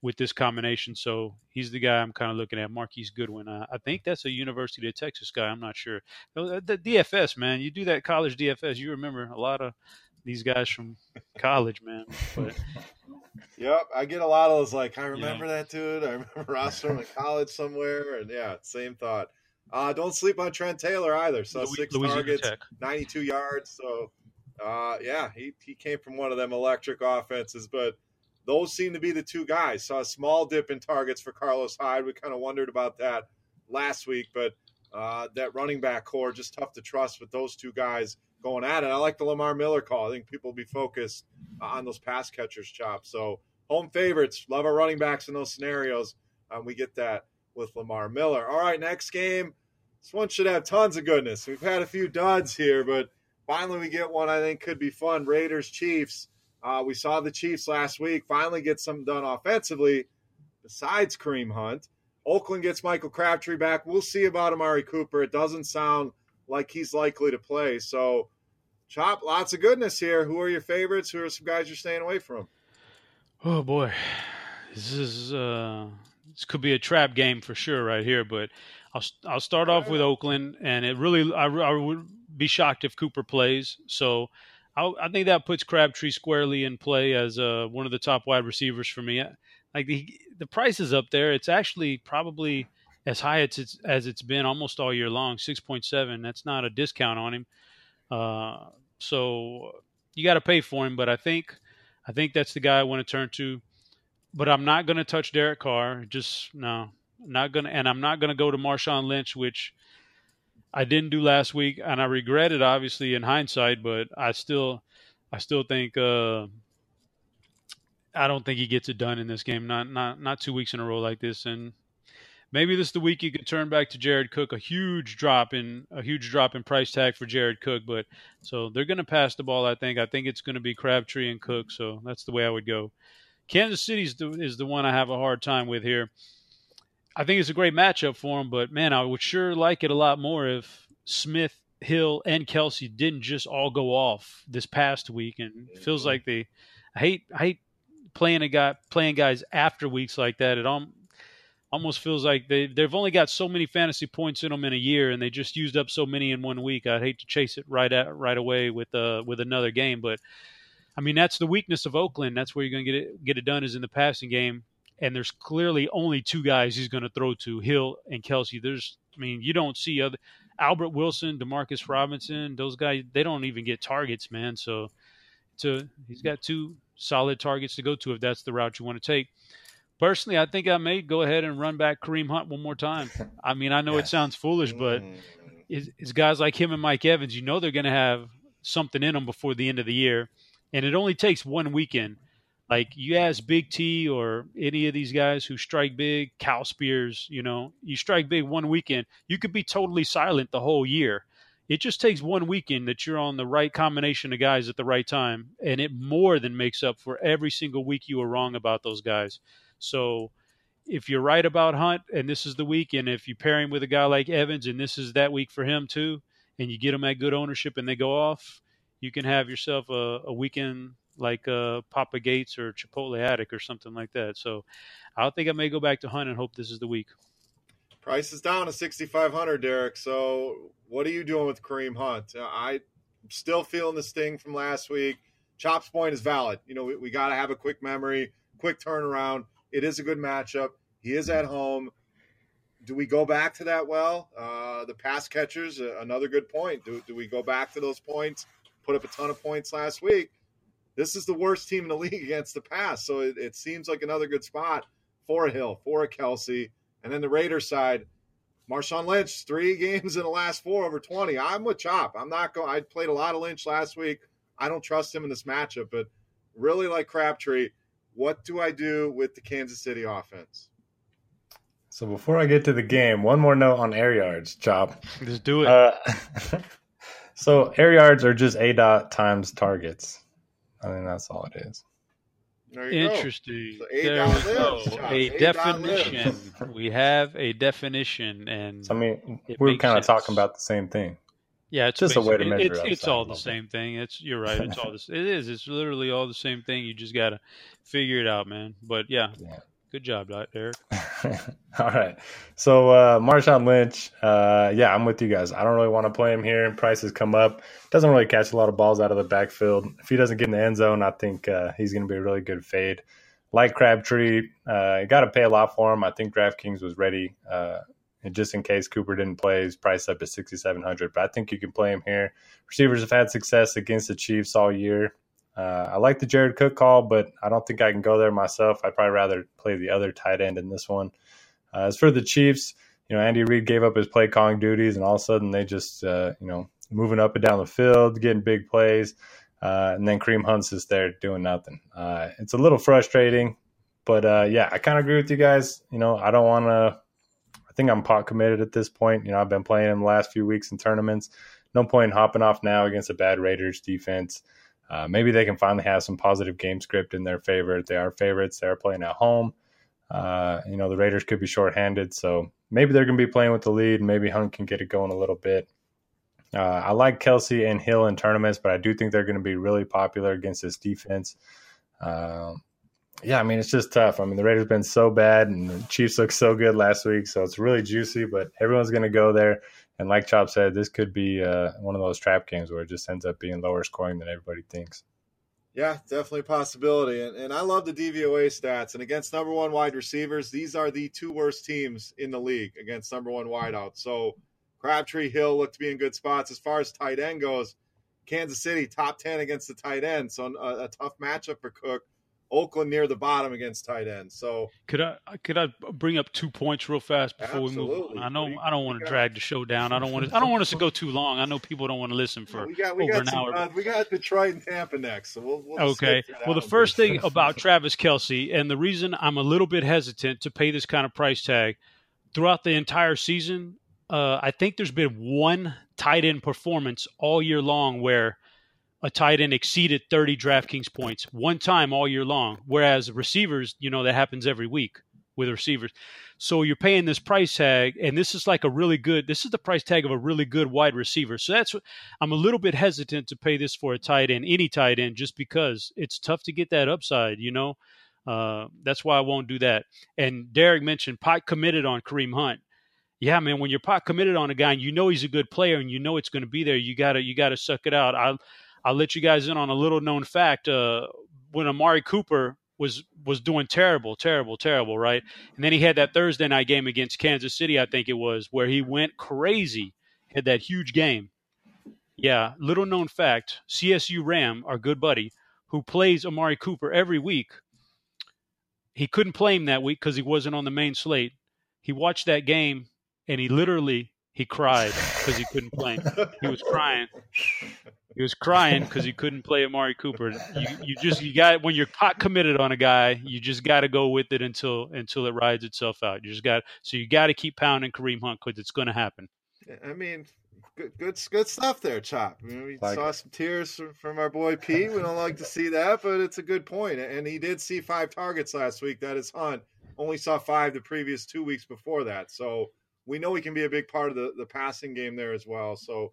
with this combination. So he's the guy I'm kind of looking at, Marquise Goodwin. I, I think that's a University of Texas guy. I'm not sure. The DFS, man, you do that college DFS, you remember a lot of these guys from college, man. But yep, I get a lot of those. Like, I remember yeah. that dude. I remember roster him in college somewhere, and yeah, same thought. Uh, don't sleep on Trent Taylor either. So Louis, six Louisiana targets, Tech. 92 yards. So, uh, yeah, he, he came from one of them electric offenses, but those seem to be the two guys. Saw a small dip in targets for Carlos Hyde. We kind of wondered about that last week, but uh, that running back core just tough to trust with those two guys going at it. I like the Lamar Miller call. I think people will be focused on those pass catchers, chop. So home favorites. Love our running backs in those scenarios. Um, we get that with Lamar Miller. All right, next game. This one should have tons of goodness. We've had a few duds here, but finally we get one I think could be fun. Raiders Chiefs. Uh, we saw the Chiefs last week finally get something done offensively besides Kareem Hunt. Oakland gets Michael Crabtree back. We'll see about Amari Cooper. It doesn't sound like he's likely to play. So, Chop, lots of goodness here. Who are your favorites? Who are some guys you're staying away from? Oh boy, this is uh, this could be a trap game for sure right here. But I'll I'll start off with Oakland, and it really I, I would be shocked if Cooper plays. So I, I think that puts Crabtree squarely in play as uh, one of the top wide receivers for me. Like the the price is up there. It's actually probably as high as it's as it's been almost all year long. Six point seven. That's not a discount on him. Uh, so you got to pay for him. But I think I think that's the guy I want to turn to. But I'm not going to touch Derek Carr. Just no, not gonna. And I'm not going to go to Marshawn Lynch, which I didn't do last week, and I regret it obviously in hindsight. But I still I still think. Uh, I don't think he gets it done in this game. Not not not two weeks in a row like this, and maybe this is the week you could turn back to Jared Cook. A huge drop in a huge drop in price tag for Jared Cook, but so they're going to pass the ball. I think. I think it's going to be Crabtree and Cook. So that's the way I would go. Kansas City is the, is the one I have a hard time with here. I think it's a great matchup for him, but man, I would sure like it a lot more if Smith, Hill, and Kelce didn't just all go off this past week. And it feels like they, I hate, I hate playing a guy, playing guys after weeks like that. It all, almost feels like they they've only got so many fantasy points in them in a year, and they just used up so many in one week. I'd hate to chase it right at right away with uh with another game, but I mean that's the weakness of Oakland. That's where you're going to get it get it done is in the passing game, and there's clearly only two guys he's going to throw to Hill and Kelce. There's I mean you don't see other Albert Wilson, Demarcus Robinson, those guys they don't even get targets, man. So to he's got two solid targets to go to if that's the route you want to take personally, I think I may go ahead and run back Kareem Hunt one more time. I mean, I know yes. it sounds foolish, but mm. it's, it's, guys like him and Mike Evans. You know they're going to have something in them before the end of the year, and it only takes one weekend. Like you ask Big T or any of these guys who strike big, Cal Spears, you know, you strike big one weekend, you could be totally silent the whole year. It just takes one weekend that you're on the right combination of guys at the right time, and it more than makes up for every single week you were wrong about those guys. So if you're right about Hunt and this is the week, and if you pair him with a guy like Evans and this is that week for him too, and you get him at good ownership and they go off, you can have yourself a, a weekend like uh, Papa Gates or Chipotle Attic or something like that. So I think I may go back to Hunt and hope this is the week. Price is down to 6,500, Derek. So what are you doing with Kareem Hunt? I still feeling the sting from last week. Chop's point is valid. You know, we, we got to have a quick memory, quick turnaround. It is a good matchup. He is at home. Do we go back to that well? Uh, the pass catchers, uh, another good point. Do, do we go back to those points? Put up a ton of points last week. This is the worst team in the league against the pass. So it, it seems like another good spot for a Hill, for a Kelce. And then the Raiders side, Marshawn Lynch, three games in the last four over 20. I'm with Chop. I'm not going. I played a lot of Lynch last week. I don't trust him in this matchup, but really like Crabtree. What do I do with the Kansas City offense? So before I get to the game, one more note on air yards, Chop. Just do it. Uh, so air yards are just aDOT times targets. I think that's all it is. Interesting. So a, a definition. we have a definition, and so, I mean, we're kind of talking about the same thing. Yeah, it's just a way to measure. It's, it's all the same thing. It's you're right. It's all this. It is. It's literally all the same thing. You just gotta figure it out, man. But yeah, yeah. Good job, Eric. all right. So uh, Marshawn Lynch, uh, yeah, I'm with you guys. I don't really want to play him here. Prices come up. Doesn't really catch a lot of balls out of the backfield. If he doesn't get in the end zone, I think uh, he's going to be a really good fade. like Crabtree. Uh, you got to pay a lot for him. I think DraftKings was ready, uh, just in case Cooper didn't play. He's priced up to 6,700, but I think you can play him here. Receivers have had success against the Chiefs all year. Uh, I like the Jared Cook call, but I don't think I can go there myself. I'd probably rather play the other tight end in this one. Uh, as for the Chiefs, you know, Andy Reid gave up his play calling duties, and all of a sudden they just, uh, you know, moving up and down the field, getting big plays. Uh, and then Kareem Hunt's is there doing nothing. Uh, it's a little frustrating, but uh, yeah, I kind of agree with you guys. You know, I don't want to. I think I'm pot committed at this point. You know, I've been playing in the last few weeks in tournaments. No point in hopping off now against a bad Raiders defense. Uh, maybe they can finally have some positive game script in their favor. They are favorites. They are playing at home. Uh, you know, the Raiders could be shorthanded, so maybe they're going to be playing with the lead. Maybe Hunt can get it going a little bit. Uh, I like Kelce and Hill in tournaments, but I do think they're going to be really popular against this defense. Uh, yeah, I mean, it's just tough. I mean, the Raiders been so bad, and the Chiefs looked so good last week, so it's really juicy, but everyone's going to go there. And like Chop said, this could be uh, one of those trap games where it just ends up being lower scoring than everybody thinks. Yeah, definitely a possibility. And, and I love the DVOA stats. And against number one wide receivers, these are the two worst teams in the league against number one wideouts. So Crabtree Hill looked to be in good spots. As far as tight end goes, Kansas City top 10 against the tight end. So a, a tough matchup for Cook. Oakland near the bottom against tight end. So could I could I bring up two points real fast before absolutely. we move? I know I don't want to drag the show down. I don't want to I don't want us to go too long. I know people don't want to listen for we got we over got an some, hour. uh, we got Detroit and Tampa next. So we'll, we'll Okay. get through that Well, the first thing about Travis Kelce, and the reason I'm a little bit hesitant to pay this kind of price tag throughout the entire season, uh, I think there's been one tight end performance all year long where a tight end exceeded 30 DraftKings points one time all year long. Whereas receivers, you know, that happens every week with receivers. So you're paying this price tag, and this is like a really good. This is the price tag of a really good wide receiver. So that's I'm a little bit hesitant to pay this for a tight end, any tight end, just because it's tough to get that upside. You know, uh, that's why I won't do that. And Derek mentioned pot committed on Kareem Hunt. Yeah, man, when you're pot committed on a guy and you know he's a good player and you know it's going to be there, you gotta you gotta suck it out. I'll I'll let you guys in on a little known fact. Uh, when Amari Cooper was was doing terrible, terrible, terrible, right? And then he had that Thursday night game against Kansas City, I think it was, where he went crazy, had that huge game. Yeah, little known fact: CSU Ram, our good buddy, who plays Amari Cooper every week, he couldn't play him that week because he wasn't on the main slate. He watched that game and he literally he cried because he couldn't play him. He was crying. He was crying because he couldn't play Amari Cooper. You, you just you got when you're pot committed on a guy, you just got to go with it until until it rides itself out. You just got so you got to keep pounding Kareem Hunt because it's going to happen. I mean, good, good, good stuff there, Chop. I mean, we Like saw some tears from, from our boy Pete. We don't like to see that, but it's a good point. And he did see five targets last week. That is Hunt. Only saw five the previous two weeks before that. So we know he can be a big part of the, the passing game there as well. So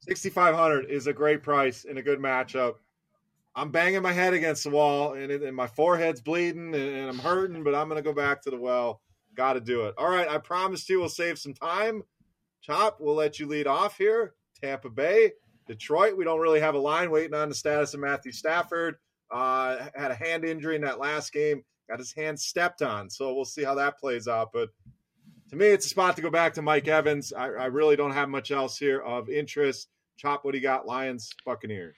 6,500 is a great price in a good matchup. I'm banging my head against the wall, and, it, and my forehead's bleeding, and, and I'm hurting, but I'm going to go back to the well. Got to do it. All right, I promised you we'll save some time. Chop, we'll let you lead off here. Tampa Bay, Detroit. We don't really have a line waiting on the status of Matthew Stafford. Uh, had a hand injury in that last game. Got his hand stepped on, so we'll see how that plays out. But to me, it's a spot to go back to Mike Evans. I, I really don't have much else here of interest. Chop, what you got? Lions, Buccaneers.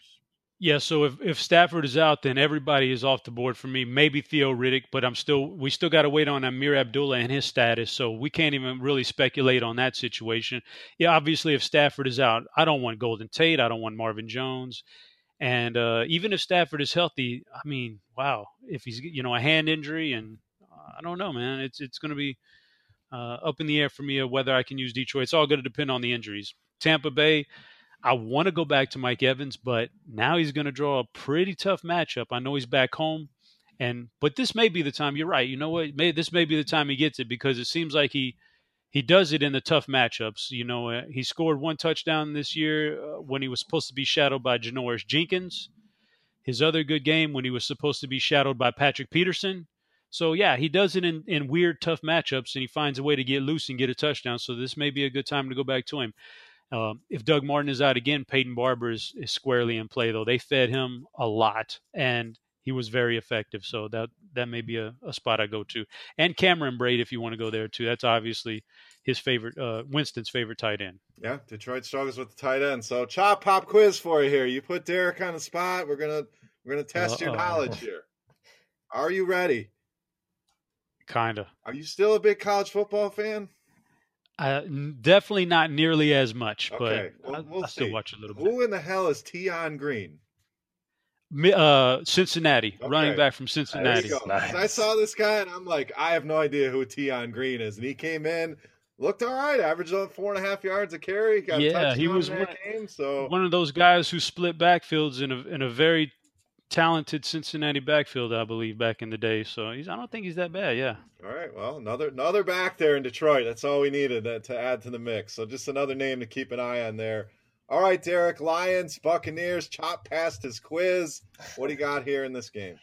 Yeah, so if, if Stafford is out, then everybody is off the board for me. Maybe Theo Riddick, but I'm still we still got to wait on Ameer Abdullah and his status, so we can't even really speculate on that situation. Yeah, obviously, if Stafford is out, I don't want Golden Tate, I don't want Marvin Jones, and uh, even if Stafford is healthy, I mean, wow, if he's you know a hand injury and uh, I don't know, man, it's it's going to be uh, up in the air for me of whether I can use Detroit. It's all going to depend on the injuries. Tampa Bay. I want to go back to Mike Evans, but now he's going to draw a pretty tough matchup. I know he's back home, and but this may be the time. You're right. You know what? May, this may be the time he gets it because it seems like he he does it in the tough matchups. You know, uh, he scored one touchdown this year uh, when he was supposed to be shadowed by Janoris Jenkins. His other good game when he was supposed to be shadowed by Patrick Peterson. So yeah, he does it in, in weird, tough matchups, and he finds a way to get loose and get a touchdown. So this may be a good time to go back to him. Um, if Doug Martin is out again, Peyton Barber is, is squarely in play, though. They fed him a lot, and he was very effective. So that that may be a, a spot I go to. And Cameron Brate, if you want to go there too. That's obviously his favorite, uh, Winston's favorite tight end. Yeah, Detroit struggles with the tight end. So chop pop quiz for you here. You put Derek on the spot. We're gonna we're gonna test Uh-oh. your knowledge here. Are you ready? Kinda. Are you still a big college football fan? Uh, definitely not nearly as much, okay. but we'll, we'll I, I still watch a little bit. Who in the hell is Tion Green? Uh, Cincinnati, okay. running back from Cincinnati. Nice. I saw this guy and I'm like, I have no idea who Tion Green is, and he came in, looked all right, averaged on four and a half yards a carry. yeah, he was one, game, so one of those guys who split backfields in a in a very talented Cincinnati backfield, I believe, back in the day. So he's I don't think he's that bad. Yeah. All right. Well, another another back there in Detroit. That's all we needed to add to the mix. So just another name to keep an eye on there. All right, Derek. Lions, Buccaneers. Chop past his quiz. What do you got here in this game?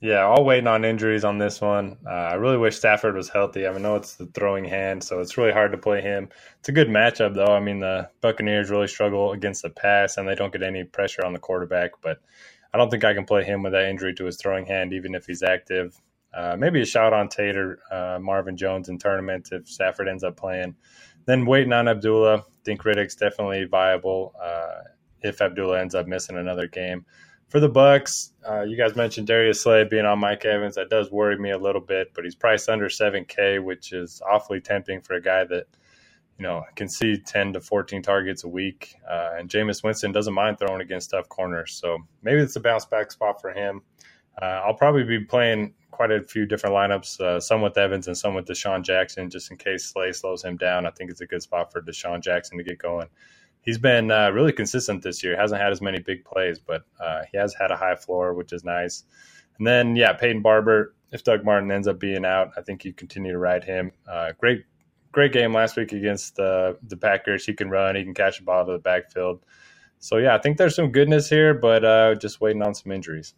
Yeah, all waiting on injuries on this one. Uh, I really wish Stafford was healthy. I mean, know it's the throwing hand, so it's really hard to play him. It's a good matchup, though. I mean, the Buccaneers really struggle against the pass, and they don't get any pressure on the quarterback. But I don't think I can play him with that injury to his throwing hand, even if he's active. Uh, maybe a shout on Tater, uh, Marvin Jones in tournament if Stafford ends up playing. Then waiting on Abdullah. Think Riddick's definitely viable uh, if Abdullah ends up missing another game. For the Bucks, uh, you guys mentioned Darius Slay being on Mike Evans. That does worry me a little bit, but he's priced under 7K, which is awfully tempting for a guy that – you know, can see 10 to 14 targets a week. Uh, and Jameis Winston doesn't mind throwing against tough corners. So maybe it's a bounce back spot for him. Uh, I'll probably be playing quite a few different lineups, uh, some with Evans and some with DeSean Jackson, just in case Slay slows him down. I think it's a good spot for DeSean Jackson to get going. He's been uh, really consistent this year. Hasn't had as many big plays, but uh, he has had a high floor, which is nice. And then, yeah, Peyton Barber. If Doug Martin ends up being out, I think you continue to ride him. Uh, great great game last week against the the Packers. He can run, he can catch the ball to the backfield. So yeah, I think there's some goodness here, but uh, just waiting on some injuries.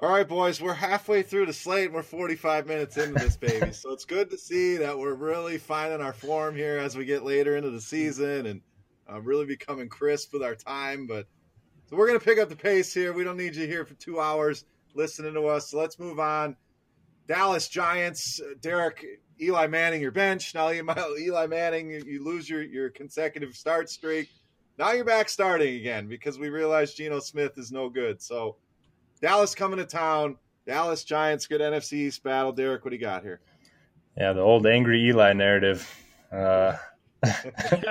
All right, boys, we're halfway through the slate. We're 45 minutes into this baby, so it's good to see that we're really finding our form here as we get later into the season and uh, really becoming crisp with our time. But so we're gonna pick up the pace here. We don't need you here for two hours listening to us. So let's move on. Dallas Giants, uh, Derek, Eli Manning your bench. Now Eli Manning, you lose your, your consecutive start streak. Now you're back starting again because we realize Geno Smith is no good. So Dallas coming to town. Dallas Giants, good NFC East battle. Derek, what do you got here? Yeah, the old angry Eli narrative. Uh,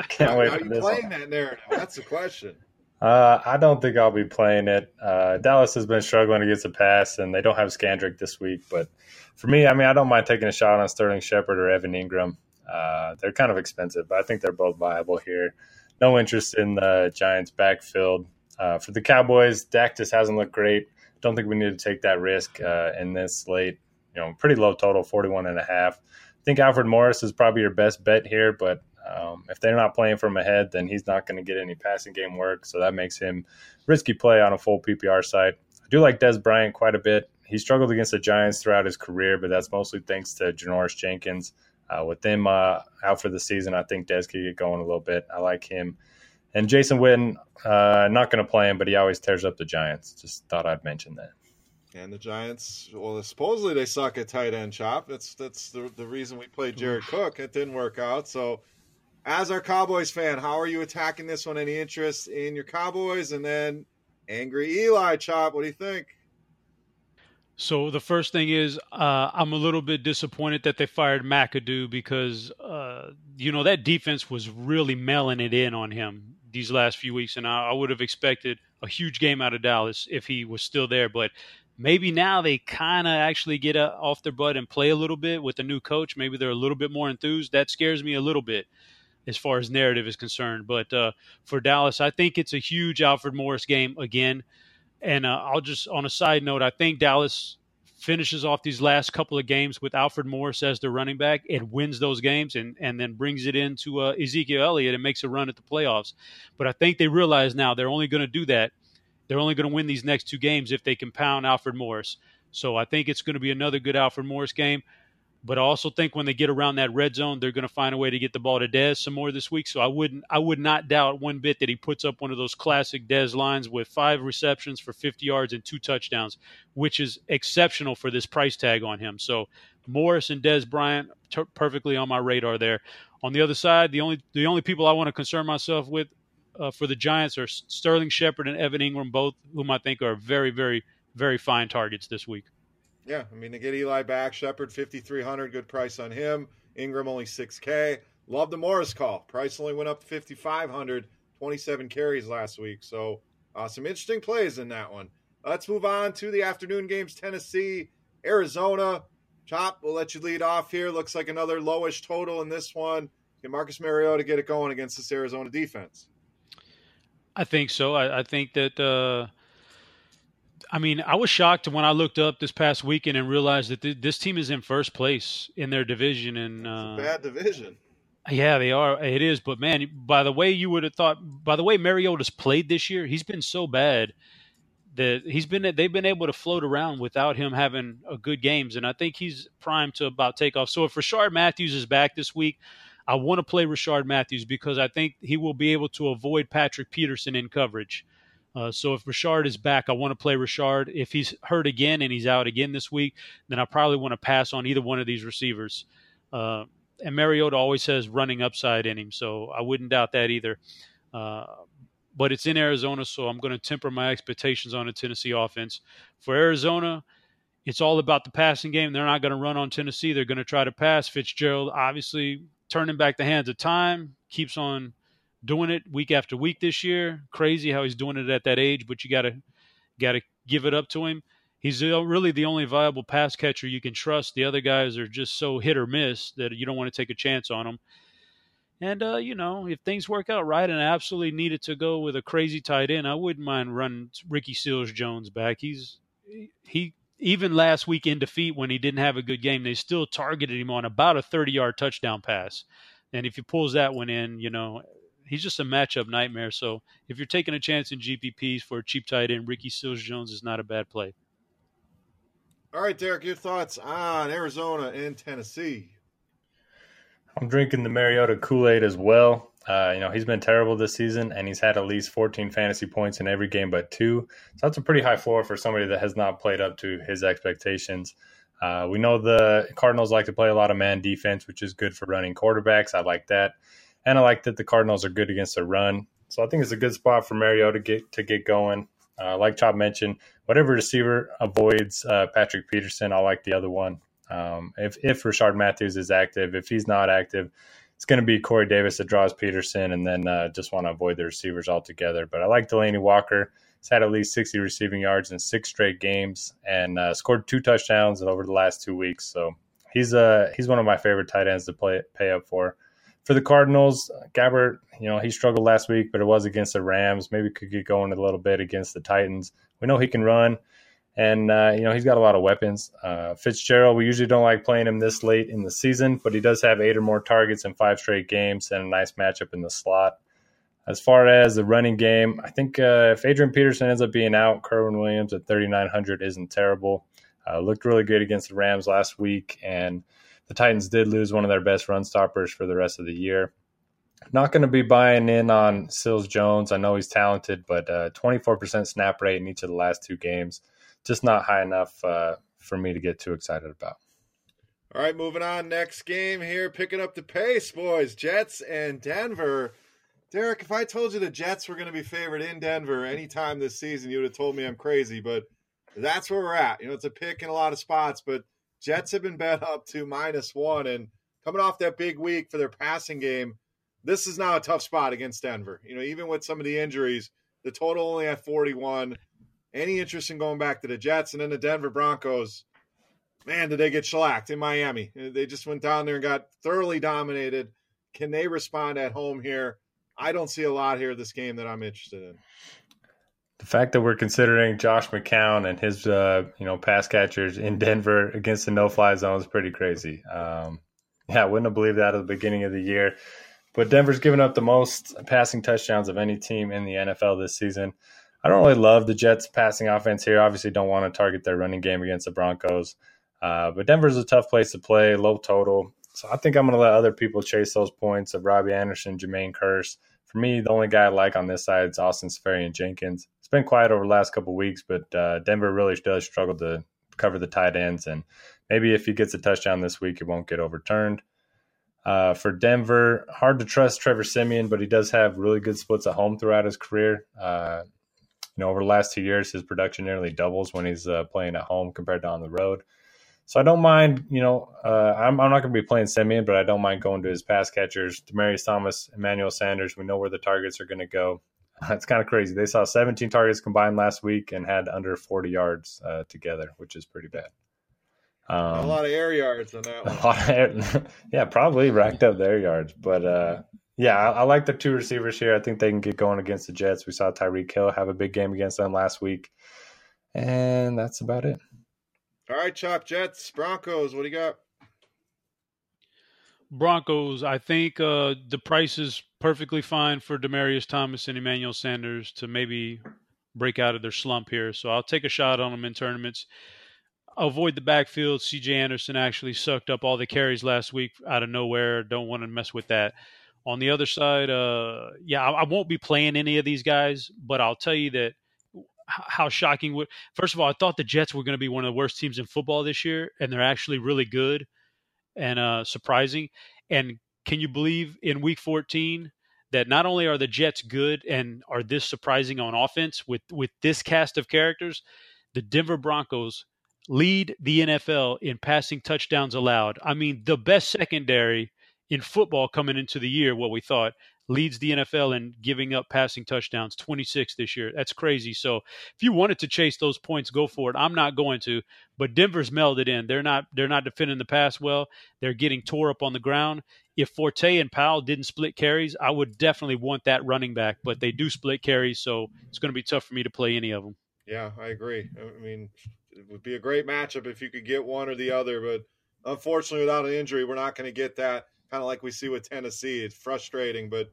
can't wait. Are you playing one. that narrative? That's the question. Uh, I don't think I'll be playing it. Uh, Dallas has been struggling against the pass, and they don't have Scandrick this week. But for me, I mean, I don't mind taking a shot on Sterling Shepard or Evan Engram. Uh, they're kind of expensive, but I think they're both viable here. No interest in the Giants' backfield. Uh, for the Cowboys, Dak just hasn't looked great. Don't think we need to take that risk uh, in this late. You know, pretty low total, 41 and a half. I think Alfred Morris is probably your best bet here, but um, if they're not playing from ahead, then he's not going to get any passing game work. So that makes him risky play on a full PPR site. I do like Dez Bryant quite a bit. He struggled against the Giants throughout his career, but that's mostly thanks to Janoris Jenkins. Uh, with them uh, out for the season, I think Des could get going a little bit. I like him. And Jason Witten, uh, not going to play him, but he always tears up the Giants. Just thought I'd mention that. And the Giants, well, supposedly they suck at tight end chop. That's that's the, the reason we played Jared Cook. It didn't work out. So as our Cowboys fan, how are you attacking this one? Any interest in your Cowboys? And then angry Eli Chop, what do you think? So the first thing is, uh, I'm a little bit disappointed that they fired McAdoo because uh, you know that defense was really mailing it in on him these last few weeks, and I, I would have expected a huge game out of Dallas if he was still there. But maybe now they kind of actually get uh, off their butt and play a little bit with the new coach. Maybe they're a little bit more enthused. That scares me a little bit as far as narrative is concerned. But uh, for Dallas, I think it's a huge Alfred Morris game again. And uh, I'll just, on a side note, I think Dallas finishes off these last couple of games with Alfred Morris as their running back and wins those games and, and then brings it into uh, Ezekiel Elliott and makes a run at the playoffs. But I think they realize now they're only going to do that. They're only going to win these next two games if they can pound Alfred Morris. So I think it's going to be another good Alfred Morris game. But I also think when they get around that red zone, they're going to find a way to get the ball to Dez some more this week. So I wouldn't, I would not doubt one bit that he puts up one of those classic Dez lines with five receptions for 50 yards and two touchdowns, which is exceptional for this price tag on him. So Morris and Dez Bryant t- perfectly on my radar there. On the other side, the only the only people I want to concern myself with uh, for the Giants are Sterling Shepard and Evan Engram, both whom I think are very, very, very fine targets this week. Yeah, I mean to get Eli back, Shepard fifty three hundred, good price on him. Engram only six K. Love the Morris call. Price only went up to fifty five hundred. 27 carries last week. So uh, some interesting plays in that one. Let's move on to the afternoon games. Tennessee, Arizona. Chop, we'll let you lead off here. Looks like another lowish total in this one. Can Marcus Mariota get it going against this Arizona defense? I think so. I, I think that uh, I mean, I was shocked when I looked up this past weekend and realized that th- this team is in first place in their division. And uh, bad division. Yeah, they are. It is. But man, by the way, you would have thought, by the way Mariota's played this year, he's been so bad that he's been. They've been able to float around without him having a good games, and I think he's primed to about take off. So if Rishard Matthews is back this week, I want to play Rishard Matthews because I think he will be able to avoid Patrick Peterson in coverage. Uh, so if Rishard is back, I want to play Rishard. If he's hurt again and he's out again this week, then I probably want to pass on either one of these receivers. Uh, and Mariota always has running upside in him, so I wouldn't doubt that either. Uh, but it's in Arizona, so I'm going to temper my expectations on the Tennessee offense. For Arizona, it's all about the passing game. They're not going to run on Tennessee. They're going to try to pass. Fitzgerald, obviously, turning back the hands of time, keeps on doing it week after week this year. Crazy how he's doing it at that age, but you got to got to give it up to him. He's really the only viable pass catcher you can trust. The other guys are just so hit or miss that you don't want to take a chance on them. And uh, you know, if things work out right and I absolutely needed to go with a crazy tight end, I wouldn't mind running Ricky Seals Jones back. He's he even last week in defeat when he didn't have a good game, they still targeted him on about a 30 yard touchdown pass. And if he pulls that one in, you know, he's just a matchup nightmare. So if you're taking a chance in GPPs for a cheap tight end, Ricky Seals Jones is not a bad play. All right, Derek, your thoughts on Arizona and Tennessee? I'm drinking the Mariota Kool Aid as well. Uh, you know, he's been terrible this season, and he's had at least 14 fantasy points in every game but two. So that's a pretty high floor for somebody that has not played up to his expectations. Uh, we know the Cardinals like to play a lot of man defense, which is good for running quarterbacks. I like that. And I like that the Cardinals are good against the run. So I think it's a good spot for Mariota to get to get going. Uh, like Chop mentioned, whatever receiver avoids uh, Patrick Peterson, I like the other one. Um, if if Rishard Matthews is active, if he's not active, it's going to be Corey Davis that draws Peterson, and then uh, just want to avoid the receivers altogether. But I like Delanie Walker. He's had at least 60 receiving yards in six straight games and uh, scored two touchdowns over the last two weeks. So he's uh he's one of my favorite tight ends to play pay up for for the Cardinals, Gabbert, you know, he struggled last week, but it was against the Rams. Maybe could get going a little bit against the Titans. We know he can run, and uh, you know he's got a lot of weapons. Uh, Fitzgerald, we usually don't like playing him this late in the season, but he does have eight or more targets in five straight games and a nice matchup in the slot. As far as the running game, I think uh, if Adrian Peterson ends up being out, Kerwynn Williams at 3,900 isn't terrible. Uh, looked really good against the Rams last week, and the Titans did lose one of their best run stoppers for the rest of the year. Not going to be buying in on Seals Jones. I know he's talented, but uh, 24% snap rate in each of the last two games, just not high enough uh, for me to get too excited about. All right, moving on. Next game here, picking up the pace, boys. Jets and Denver. Derek, if I told you the Jets were going to be favored in Denver anytime this season, you would have told me I'm crazy. But that's where we're at. You know, it's a pick in a lot of spots, but Jets have been bet up to minus one, and coming off that big week for their passing game, this is now a tough spot against Denver. You know, even with some of the injuries, the total only at 41. Any interest in going back to the Jets and then the Denver Broncos? Man, did they get shellacked in Miami? They just went down there and got thoroughly dominated. Can they respond at home here? I don't see a lot here this game that I'm interested in the fact that we're considering Josh McCown and his uh, you know pass catchers in Denver against the no fly zone is pretty crazy. Um, yeah, I wouldn't have believed that at the beginning of the year. But Denver's given up the most passing touchdowns of any team in the NFL this season. I don't really love the Jets' passing offense here. Obviously, don't want to target their running game against the Broncos. Uh, but Denver's a tough place to play, low total. So I think I'm going to let other people chase those points of Robbie Anderson, Jermaine Kearse. For me, the only guy I like on this side is Austin Seferian-Jenkins. It's been quiet over the last couple weeks, but uh, Denver really does struggle to cover the tight ends. And maybe if he gets a touchdown this week, it won't get overturned. Uh, for Denver, hard to trust Trevor Siemian, but he does have really good splits at home throughout his career. Uh, you know, over the last two years, his production nearly doubles when he's uh, playing at home compared to on the road. So I don't mind, you know, uh, I'm, I'm, not going to be playing Siemian, but I don't mind going to his pass catchers, Demaryius Thomas, Emmanuel Sanders. We know where the targets are going to go. It's kind of crazy. They saw 17 targets combined last week and had under 40 yards uh, together, which is pretty bad. Um, a lot of air yards on that one. A lot of air, yeah, probably racked up their yards. But uh, yeah, I, I, like the two receivers here. I think they can get going against the Jets. We saw Tyreek Hill have a big game against them last week. And that's about it. All right, Chop Jets, Broncos. What do you got? Broncos. I think uh, the price is perfectly fine for Demaryius Thomas and Emmanuel Sanders to maybe break out of their slump here. So I'll take a shot on them in tournaments. Avoid the backfield. CJ Anderson actually sucked up all the carries last week out of nowhere. Don't want to mess with that. On the other side, uh, yeah, I, I won't be playing any of these guys, but I'll tell you that how shocking would first of all i thought the jets were going to be one of the worst teams in football this year and they're actually really good and uh, surprising and can you believe in week 14 that not only are the jets good and are this surprising on offense with with this cast of characters the denver broncos lead the nfl in passing touchdowns allowed. I mean the best secondary in football coming into the year what we thought leads the NFL in giving up passing touchdowns, 26 this year. That's crazy. So if you wanted to chase those points, go for it. I'm not going to, but Denver's melded in. They're not they're not defending the pass well. They're getting tore up on the ground. If Forte and Powell didn't split carries, I would definitely want that running back, but they do split carries, so it's going to be tough for me to play any of them. Yeah, I agree. I mean, it would be a great matchup if you could get one or the other, but unfortunately, without an injury, we're not going to get that kind of like we see with Tennessee. It's frustrating, but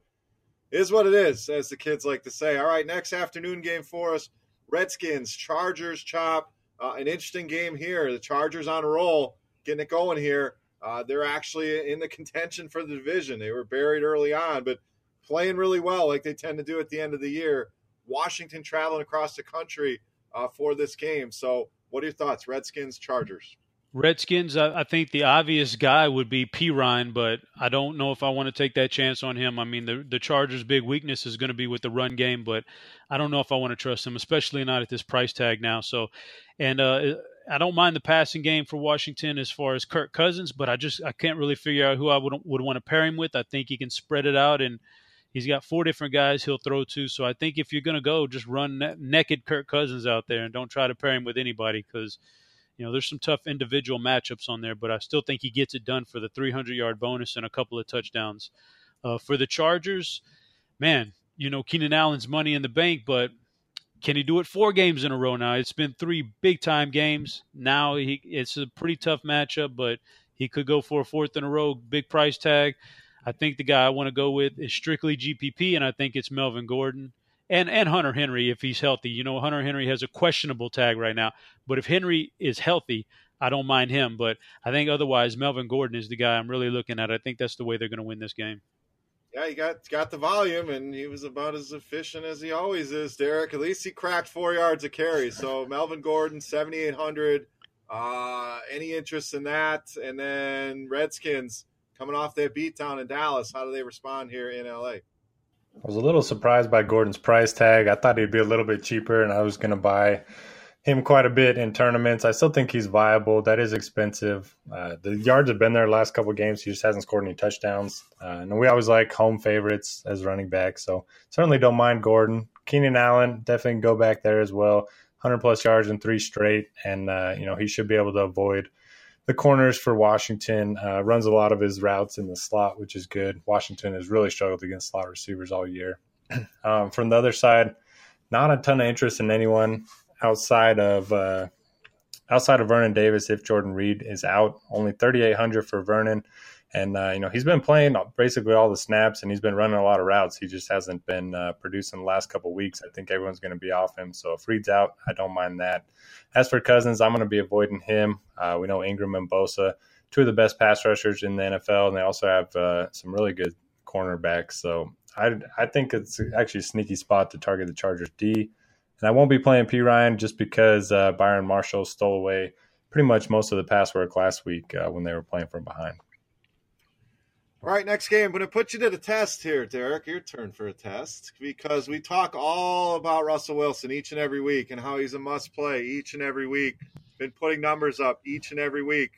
is what it is, as the kids like to say. All right, next afternoon game for us Redskins, Chargers, chop. Uh, an interesting game here. The Chargers on a roll, getting it going here. Uh, they're actually in the contention for the division. They were buried early on, but playing really well, like they tend to do at the end of the year. Washington traveling across the country uh, for this game. So, what are your thoughts, Redskins, Chargers? Redskins, I, I, think the obvious guy would be Perine, but I don't know if I want to take that chance on him. I mean, the the Chargers' big weakness is going to be with the run game, but I don't know if I want to trust him, especially not at this price tag now. So, and uh, I don't mind the passing game for Washington as far as Kirk Cousins, but I just I can't really figure out who I would would want to pair him with. I think he can spread it out and. He's got four different guys he'll throw to, so I think if you're going to go, just run naked Kirk Cousins out there and don't try to pair him with anybody because you know, there's some tough individual matchups on there, but I still think he gets it done for the 300 yard bonus and a couple of touchdowns. Uh, for the Chargers, man, you know, Keenan Allen's money in the bank, but can he do it four games in a row now? It's been three big time games. Now he, it's a pretty tough matchup, but he could go for a fourth in a row, big price tag. I think the guy I want to go with is strictly GPP, and I think it's Melvin Gordon and and Hunter Henry if he's healthy. You know, Hunter Henry has a questionable tag right now, but if Henry is healthy, I don't mind him. But I think otherwise, Melvin Gordon is the guy I'm really looking at. I think that's the way they're going to win this game. Yeah, he got got the volume, and he was about as efficient as he always is. Derek, at least he cracked four yards of carry. So Melvin Gordon, seventy eight hundred. Uh, any interest in that? And then Redskins coming off that beatdown in Dallas. How do they respond here in LA? I was a little surprised by Gordon's price tag. I thought he'd be a little bit cheaper, and I was going to buy him quite a bit in tournaments. I still think he's viable. That is expensive. Uh, the yards have been there the last couple games. He just hasn't scored any touchdowns. Uh, and we always like home favorites as running back, so certainly don't mind Gordon. Keenan Allen definitely go back there as well. 100 plus yards in three straight, and uh, you know he should be able to avoid the corners for Washington. Uh, runs a lot of his routes in the slot, which is good. Washington has really struggled against slot receivers all year. um, from the other side, not a ton of interest in anyone outside of uh, outside of Vernon Davis if Jordan Reed is out. Only 3,800 for Vernon. And uh, you know he's been playing basically all the snaps, and he's been running a lot of routes. He just hasn't been uh, producing the last couple weeks. I think everyone's going to be off him. So if Reed's out, I don't mind that. As for Cousins, I'm going to be avoiding him. Uh, we know Ingram and Bosa, two of the best pass rushers in the NFL, and they also have uh, some really good cornerbacks. So I I think it's actually a sneaky spot to target the Chargers D. And I won't be playing Perine just because uh, Byron Marshall stole away pretty much most of the pass work last week uh, when they were playing from behind. All right, next game. I'm going to put you to the test here, Derek. Your turn for a test because we talk all about Russell Wilson each and every week and how he's a must play each and every week. Been putting numbers up each and every week.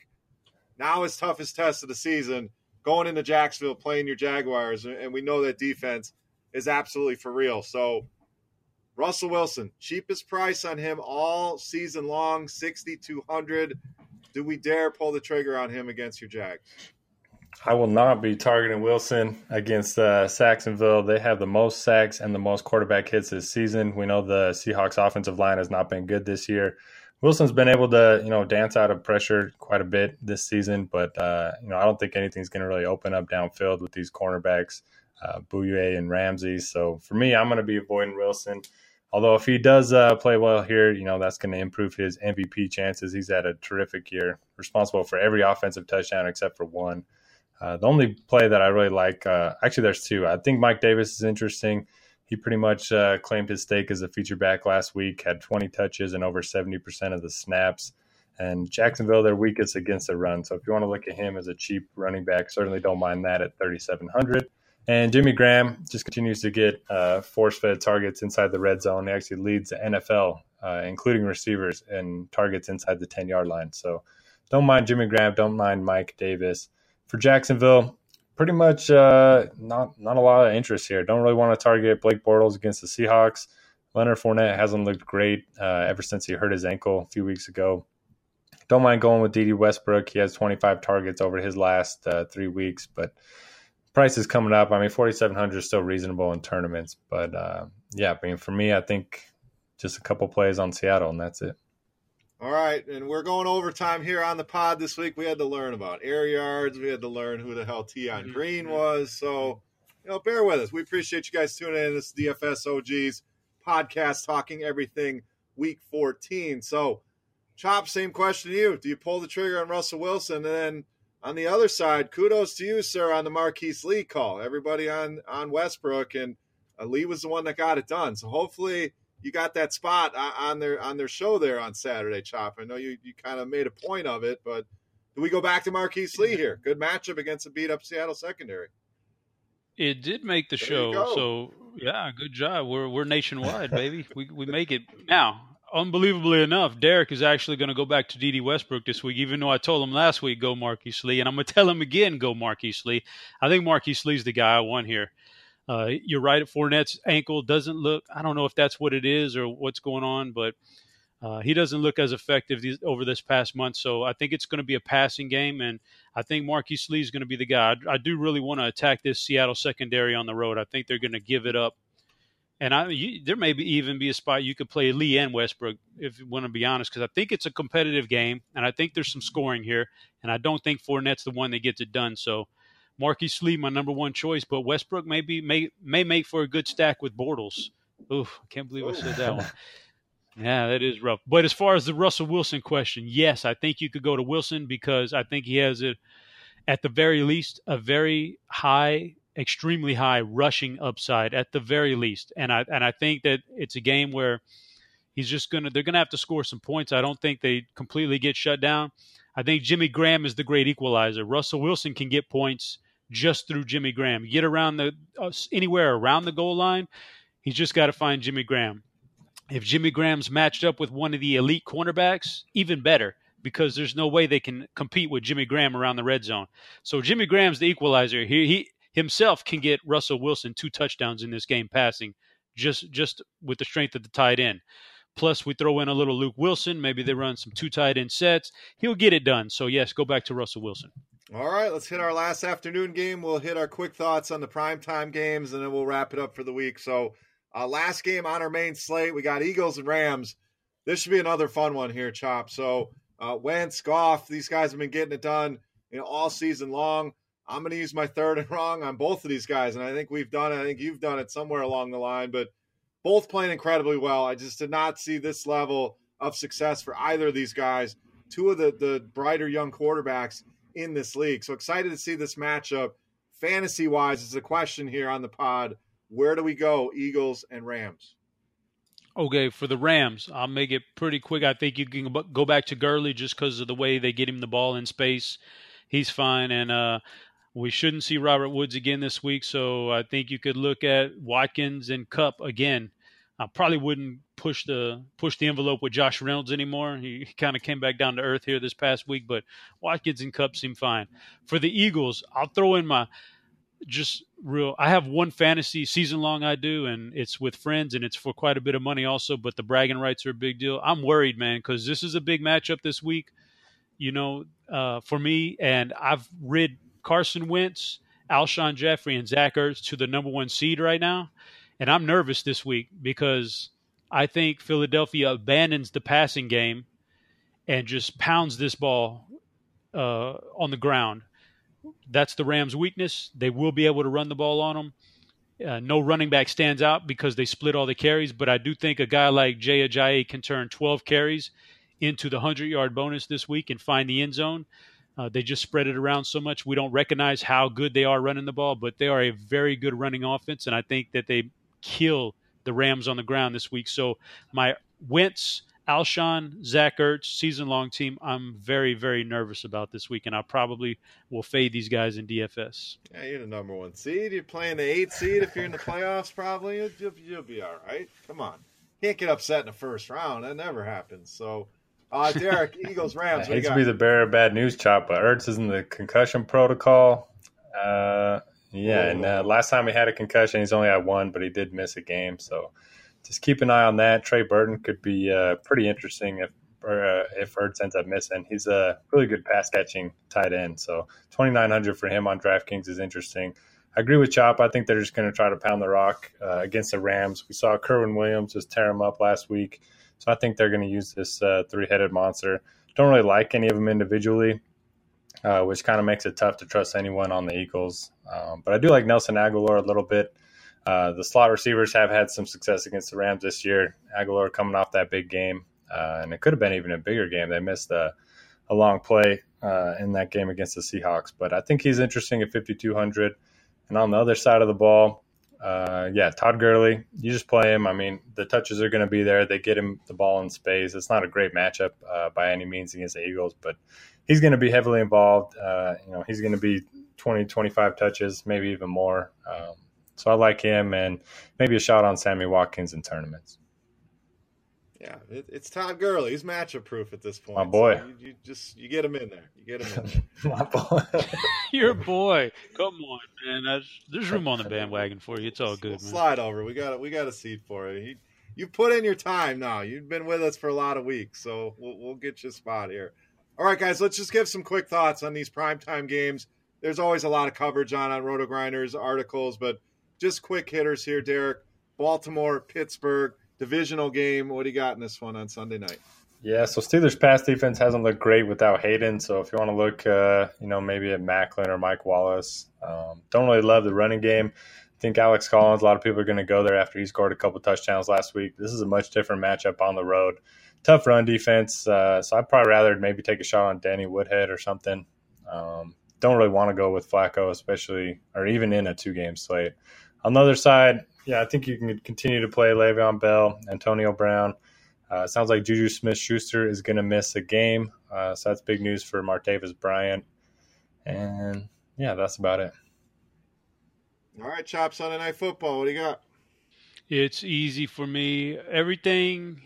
Now his toughest test of the season, going into Jacksonville, playing your Jaguars, and we know that defense is absolutely for real. So, Russell Wilson, cheapest price on him all season long, 6,200. Do we dare pull the trigger on him against your Jags? I will not be targeting Wilson against uh, Sacksonville. They have the most sacks and the most quarterback hits this season. We know the Seahawks offensive line has not been good this year. Wilson's been able to, you know, dance out of pressure quite a bit this season, but uh, you know, I don't think anything's going to really open up downfield with these cornerbacks, uh, Bouye and Ramsey. So for me, I'm going to be avoiding Wilson. Although if he does uh, play well here, you know that's going to improve his MVP chances. He's had a terrific year, responsible for every offensive touchdown except for one. Uh, the only play that I really like, uh, actually, there's two. I think Mike Davis is interesting. He pretty much uh, claimed his stake as a feature back last week, had 20 touches and over 70% of the snaps. And Jacksonville, they're weakest against the run. So if you want to look at him as a cheap running back, certainly don't mind that at 3,700. And Jimmy Graham just continues to get uh, force fed targets inside the red zone. He actually leads the NFL, uh, including receivers, and targets inside the 10 yard line. So don't mind Jimmy Graham. Don't mind Mike Davis for Jacksonville, pretty much uh, not not a lot of interest here. Don't really want to target Blake Bortles against the Seahawks. Leonard Fournette hasn't looked great uh, ever since he hurt his ankle a few weeks ago. Don't mind going with Dede Westbrook. He has 25 targets over his last uh, three weeks, but price is coming up. I mean, 4,700 is still reasonable in tournaments, but uh, yeah, I mean, for me, I think just a couple plays on Seattle, and that's it. All right, and we're going overtime here on the pod this week. We had to learn about air yards. We had to learn who the hell Tion mm-hmm. Green was. So, you know, bear with us. We appreciate you guys tuning in. This is DFS OGs podcast talking everything week 14. So, Chop, same question to you. Do you pull the trigger on Russell Wilson? And then on the other side, kudos to you, sir, on the Marquise Lee call. Everybody on on Westbrook and uh, Lee was the one that got it done. So hopefully you got that spot on their on their show there on Saturday, Chop. I know you you kind of made a point of it, but do we go back to Marquise Lee here? Good matchup against a beat up Seattle secondary. It did make the there show, so yeah, good job. We're we're nationwide, baby. we we make it now. Unbelievably enough, Derek is actually going to go back to Dede Westbrook this week, even though I told him last week go Marquise Lee, and I'm going to tell him again go Marquise Lee. I think Marquise Lee's the guy I want here. Uh, you're right. At Fournette's ankle doesn't look. I don't know if that's what it is or what's going on, but uh, he doesn't look as effective these, over this past month. So I think it's going to be a passing game, and I think Marquise Lee is going to be the guy. I, I do really want to attack this Seattle secondary on the road. I think they're going to give it up, and I you, there may be even be a spot you could play Lee and Westbrook if you want to be honest, because I think it's a competitive game, and I think there's some scoring here, and I don't think Fournette's the one that gets it done. So. Marquise Lee, my number one choice, but Westbrook may be, may may make for a good stack with Bortles. Oof, I can't believe I said that one. Yeah, that is rough. But as far as the Russell Wilson question, yes, I think you could go to Wilson because I think he has a, at the very least, a very high, extremely high rushing upside at the very least. And I and I think that it's a game where he's just gonna they're gonna have to score some points. I don't think they completely get shut down. I think Jimmy Graham is the great equalizer. Russell Wilson can get points just through Jimmy Graham. Get around the uh, anywhere around the goal line, he's just got to find Jimmy Graham. If Jimmy Graham's matched up with one of the elite cornerbacks, even better because there's no way they can compete with Jimmy Graham around the red zone. So Jimmy Graham's the equalizer. He, he himself can get Russell Wilson two touchdowns in this game passing just just with the strength of the tight end. Plus, we throw in a little Luke Wilson. Maybe they run some two tight end sets. He'll get it done. So, yes, go back to Russell Wilson. All right, let's hit our last afternoon game. We'll hit our quick thoughts on the primetime games, and then we'll wrap it up for the week. So, uh, last game on our main slate, we got Eagles and Rams. This should be another fun one here, Chop. So, uh, Wentz, Goff, these guys have been getting it done you know, all season long. I'm going to use my third and wrong on both of these guys, and I think we've done it. I think you've done it somewhere along the line, but both playing incredibly well. I just did not see this level of success for either of these guys. Two of the the brighter young quarterbacks in this league. So excited to see this matchup. Fantasy wise, is a question here on the pod. Where do we go, Eagles and Rams? Okay, for the Rams, I'll make it pretty quick. I think you can go back to Gurley just because of the way they get him the ball in space. He's fine, and uh, we shouldn't see Robert Woods again this week. So I think you could look at Watkins and Kupp again. I probably wouldn't push the push the envelope with Josh Reynolds anymore. He, he kind of came back down to earth here this past week, but Watkins and Kupp seem fine. For the Eagles, I'll throw in my just real I have one fantasy season long I do and it's with friends and it's for quite a bit of money also but the bragging rights are a big deal. I'm worried man cuz this is a big matchup this week you know uh, for me and I've rid Carson Wentz, Alshon Jeffery and Zach Ertz to the number 1 seed right now and I'm nervous this week because I think Philadelphia abandons the passing game and just pounds this ball uh, on the ground that's the Rams' weakness. They will be able to run the ball on them. Uh, no running back stands out because they split all the carries, but I do think a guy like Jay Ajayi can turn 12 carries into the 100 yard bonus this week and find the end zone. Uh, they just spread it around so much. We don't recognize how good they are running the ball, but they are a very good running offense, and I think that they kill the Rams on the ground this week. So my Wentz Alshon, Zach Ertz, season long team. I'm very, very nervous about this week, and I probably will fade these guys in DFS. Yeah, you're the number one seed. You're playing the eight seed. If you're in the playoffs, probably you'll, you'll be all right. Come on, can't get upset in the first round. That never happens. So, uh, Derek, Eagles, Rams. I hate to be the bearer of bad news, chop, but Ertz is in the concussion protocol. Uh, yeah, and uh, last time he had a concussion, he's only had one, but he did miss a game. So just keep an eye on that. Trey Burton could be uh, pretty interesting if uh, if Ertz ends up missing. He's a really good pass catching tight end. So 2,900 for him on DraftKings is interesting. I agree with Chop. I think they're just going to try to pound the rock uh, against the Rams. We saw Kerwynn Williams just tear him up last week. So I think they're going to use this uh, three headed monster. Don't really like any of them individually, uh, which kind of makes it tough to trust anyone on the Eagles. Um, but I do like Nelson Agholor a little bit. Uh, the slot receivers have had some success against the Rams this year. Agholor coming off that big game, uh, and it could have been even a bigger game. They missed a, a long play uh, in that game against the Seahawks, but I think he's interesting at 5,200. And on the other side of the ball, uh, yeah, Todd Gurley, you just play him. I mean, the touches are going to be there. They get him the ball in space. It's not a great matchup uh, by any means against the Eagles, but he's going to be heavily involved. Uh, you know, he's going to be 20, 25 touches, maybe even more. Um, so I like him and maybe a shot on Sammy Watkins in tournaments. Yeah, it, it's Todd Gurley. He's matchup proof at this point. My boy. So you, you, just you get him in there. You get him in there. My boy. Your boy. Come on, man. That's, there's room on the bandwagon for you. It's all good, we'll Slide over. We got it. we got a seat for it. He, you put in your time now. You've been with us for a lot of weeks, so we'll, we'll get you a spot here. All right, guys. Let's just give some quick thoughts on these primetime games. There's always a lot of coverage on on RotoGrinders articles, but just quick hitters here, Derek. Baltimore, Pittsburgh, divisional game. What do you got in this one on Sunday night? Yeah, so Steelers' pass defense hasn't looked great without Haden. So if you want to look, uh, you know, maybe at Maclin or Mike Wallace, um, don't really love the running game. I think Alex Collins. A lot of people are going to go there after he scored a couple touchdowns last week. This is a much different matchup on the road. Tough run defense. Uh, so I'd probably rather maybe take a shot on Danny Woodhead or something. Um, don't really want to go with Flacco, especially or even in a two game slate. On the other side, yeah, I think you can continue to play Le'Veon Bell, Antonio Brown. Uh, sounds like Juju Smith Schuster is going to miss a game. Uh, so that's big news for Martavis Bryant. And yeah, that's about it. All right, Chop Sunday Night Football. What do you got? It's easy for me. Everything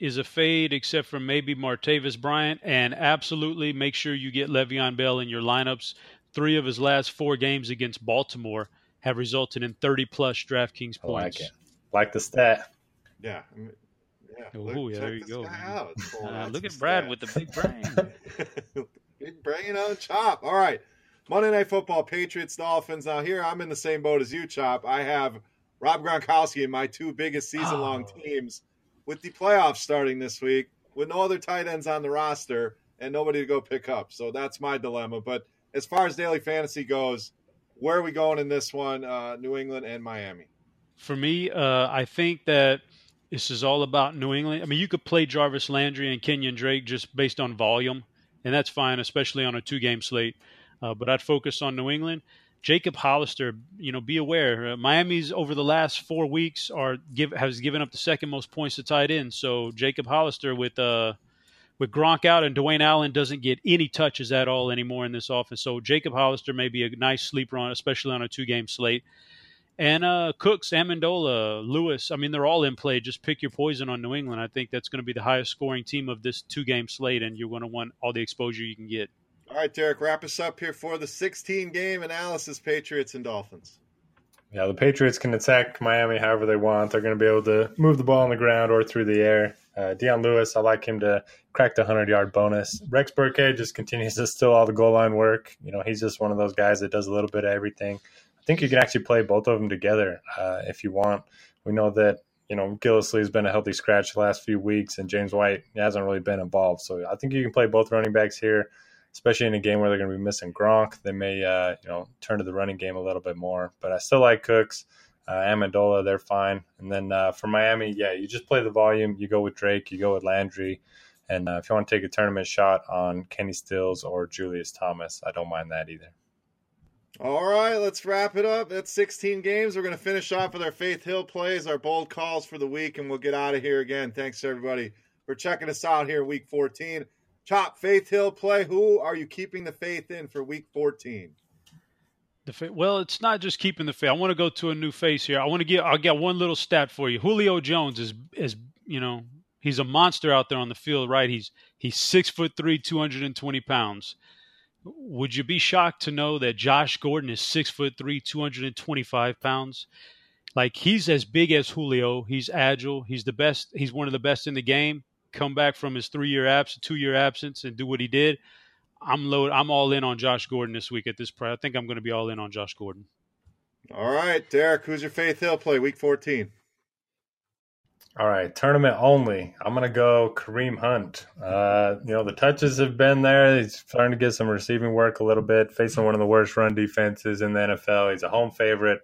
is a fade except for maybe Martavis Bryant. And absolutely make sure you get Le'Veon Bell in your lineups. Three of his last four games against Baltimore have resulted in 30 plus DraftKings points. I like it. Like the stat. Yeah. yeah. Oh, yeah, there you go. Uh, look at Brad stat. with the big brain. big brain on Chop. All right. Monday Night Football, Patriots, Dolphins. Now, here I'm in the same boat as you, Chop. I have Rob Gronkowski in my two biggest season long oh. teams with the playoffs starting this week with no other tight ends on the roster and nobody to go pick up. So that's my dilemma. But as far as daily fantasy goes, where are we going in this one? Uh, New England and Miami. For me, uh, I think that this is all about New England. I mean, you could play Jarvis Landry and Kenyan Drake just based on volume, and that's fine, especially on a two-game slate. Uh, but I'd focus on New England. Jacob Hollister, you know, be aware. Uh, Miami's over the last four weeks are give has given up the second most points to tight end. So Jacob Hollister with uh with Gronk out and Dwayne Allen doesn't get any touches at all anymore in this offense. So Jacob Hollister may be a nice sleeper on, especially on a two game slate. And uh, Cooks, Amendola, Lewis, I mean, they're all in play. Just pick your poison on New England. I think that's going to be the highest scoring team of this two game slate, and you're going to want all the exposure you can get. All right, Derek, wrap us up here for the 16 game analysis Patriots and Dolphins. Yeah, the Patriots can attack Miami however they want. They're going to be able to move the ball on the ground or through the air. Uh, Dion Lewis, I like him to crack the 100 yard bonus. Rex Burkhead just continues to steal all the goal line work. You know, he's just one of those guys that does a little bit of everything. I think you can actually play both of them together uh, if you want. We know that, you know, Gillislee has been a healthy scratch the last few weeks, and James White hasn't really been involved. So I think you can play both running backs here, especially in a game where they're going to be missing Gronk. They may, uh, you know, turn to the running game a little bit more. But I still like Cooks. Uh, Amendola, they're fine. And then uh, for Miami, yeah, you just play the volume. You go with Drake, you go with Landry. And uh, if you want to take a tournament shot on Kenny Stills or Julius Thomas, I don't mind that either. All right, let's wrap it up. That's 16 games. We're going to finish off with our Faith Hill plays, our bold calls for the week, and we'll get out of here again. Thanks, everybody, for checking us out here, week 14. Chop, Faith Hill play. Who are you keeping the faith in for week 14? The well, it's not just keeping the faith. I want to go to a new face here. I want to get. I'll get one little stat for you. Julio Jones is is you know he's a monster out there on the field, right? He's he's six foot three, two hundred and twenty pounds. Would you be shocked to know that Josh Gordon is six foot three, two hundred and twenty-five pounds? Like he's as big as Julio. He's agile. He's the best. He's one of the best in the game. Come back from his three-year absence, two-year absence, and do what he did. I'm load. I'm all in on Josh Gordon this week at this price. I think I'm going to be all in on Josh Gordon. All right, Derek. Who's your Faith Hill play week 14? All right, tournament only. I'm gonna go Kareem Hunt. Uh, you know the touches have been there. He's starting to get some receiving work a little bit, facing one of the worst run defenses in the NFL. He's a home favorite.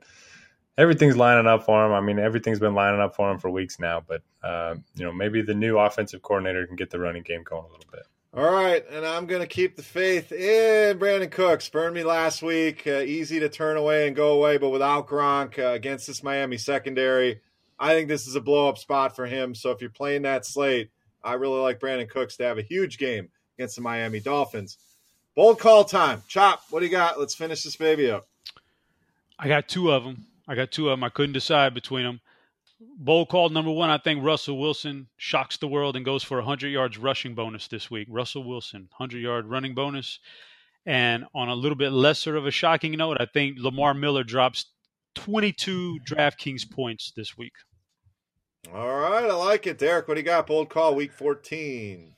Everything's lining up for him. I mean, everything's been lining up for him for weeks now. But uh, you know, maybe the new offensive coordinator can get the running game going a little bit. All right, and I'm going to keep the faith in Brandin Cooks. Burned me last week. Uh, easy to turn away and go away, but without Gronk uh, against this Miami secondary, I think this is a blow up spot for him. So if you're playing that slate, I really like Brandin Cooks to have a huge game against the Miami Dolphins. Bold call time. Chop, what do you got? Let's finish this baby up. I got two of them. I got two of them. I couldn't decide between them. Bold call number one. I think Russell Wilson shocks the world and goes for a 100 yards rushing bonus this week. Russell Wilson, 100 yard running bonus. And on a little bit lesser of a shocking note, I think Lamar Miller drops 22 DraftKings points this week. All right, I like it. Derek, what do you got? Bold call, week 14.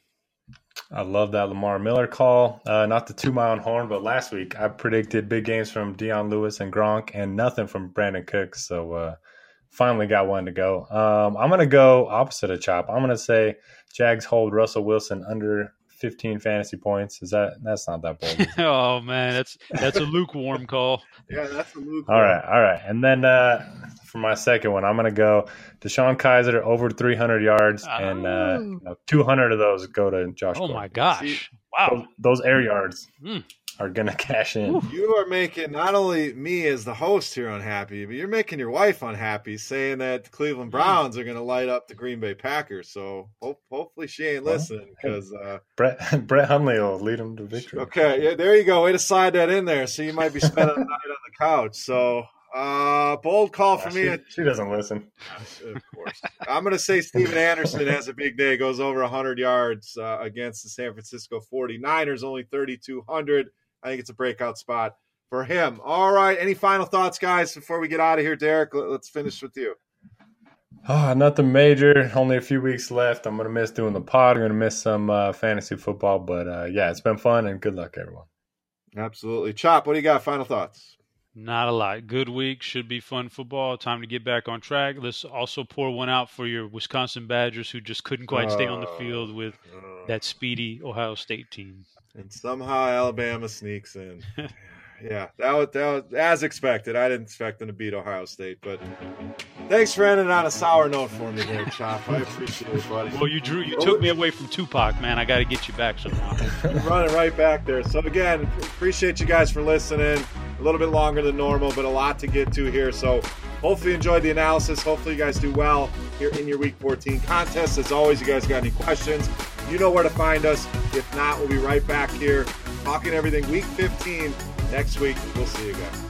I love that Lamar Miller call. Uh, not the two mile horn, but last week I predicted big games from Dion Lewis and Gronk and nothing from Brandin Cooks. So uh, finally got one to go. Um, I'm going to go opposite of Chop. I'm going to say Jags hold Russell Wilson under 15 fantasy points. Is that that's not that bold? oh man, that's that's a lukewarm call. Yeah, that's a lukewarm. All right, all right. And then uh, for my second one, I'm going to go DeShone Kizer over 300 yards, oh. and uh, you know, 200 of those go to Josh. Oh Gordon. my gosh! See, wow, those, those, air yards. Mm are gonna cash in. You are making not only me as the host here unhappy, but you're making your wife unhappy, saying that the Cleveland. Browns are gonna light up the Green Bay Packers. So hope, hopefully she ain't listening because uh, Brett Brett Hundley will lead them to victory. Okay, yeah, there you go. Way to slide that in there. So you might be spending the night on the couch. So uh, bold call for yeah, me. She, she, doesn't listen. Of course. I'm going to say Stephen Anderson has a big day, goes over 100 yards uh, against the San Francisco 49ers, only 3,200. I think it's a breakout spot for him. All right. Any final thoughts, guys, before we get out of here, Derek? Let's finish with you. Oh, nothing major. Only a few weeks left. I'm gonna miss doing the pod. I'm gonna miss some uh, fantasy football, but uh, yeah, it's been fun and good luck, everyone. Absolutely, Chop. What do you got? Final thoughts? Not a lot. Good week. Should be fun football. Time to get back on track. Let's also pour one out for your Wisconsin Badgers who just couldn't quite stay on the field with uh, that speedy Ohio State team. And somehow Alabama sneaks in. yeah, that was, that was as expected. I didn't expect them to beat Ohio State, but thanks for ending on a sour note for me there, Chop. I appreciate it, buddy. Well, you drew, you took me away from Tupac, man. I got to get you back somehow. running right back there. So again, appreciate you guys for listening. A little bit longer than normal, but a lot to get to here. So hopefully you enjoyed the analysis. Hopefully you guys do well here in your Week 14 contest. As always, you guys got any questions? You know where to find us. If not, we'll be right back here talking everything Week 15 next week. We'll see you guys.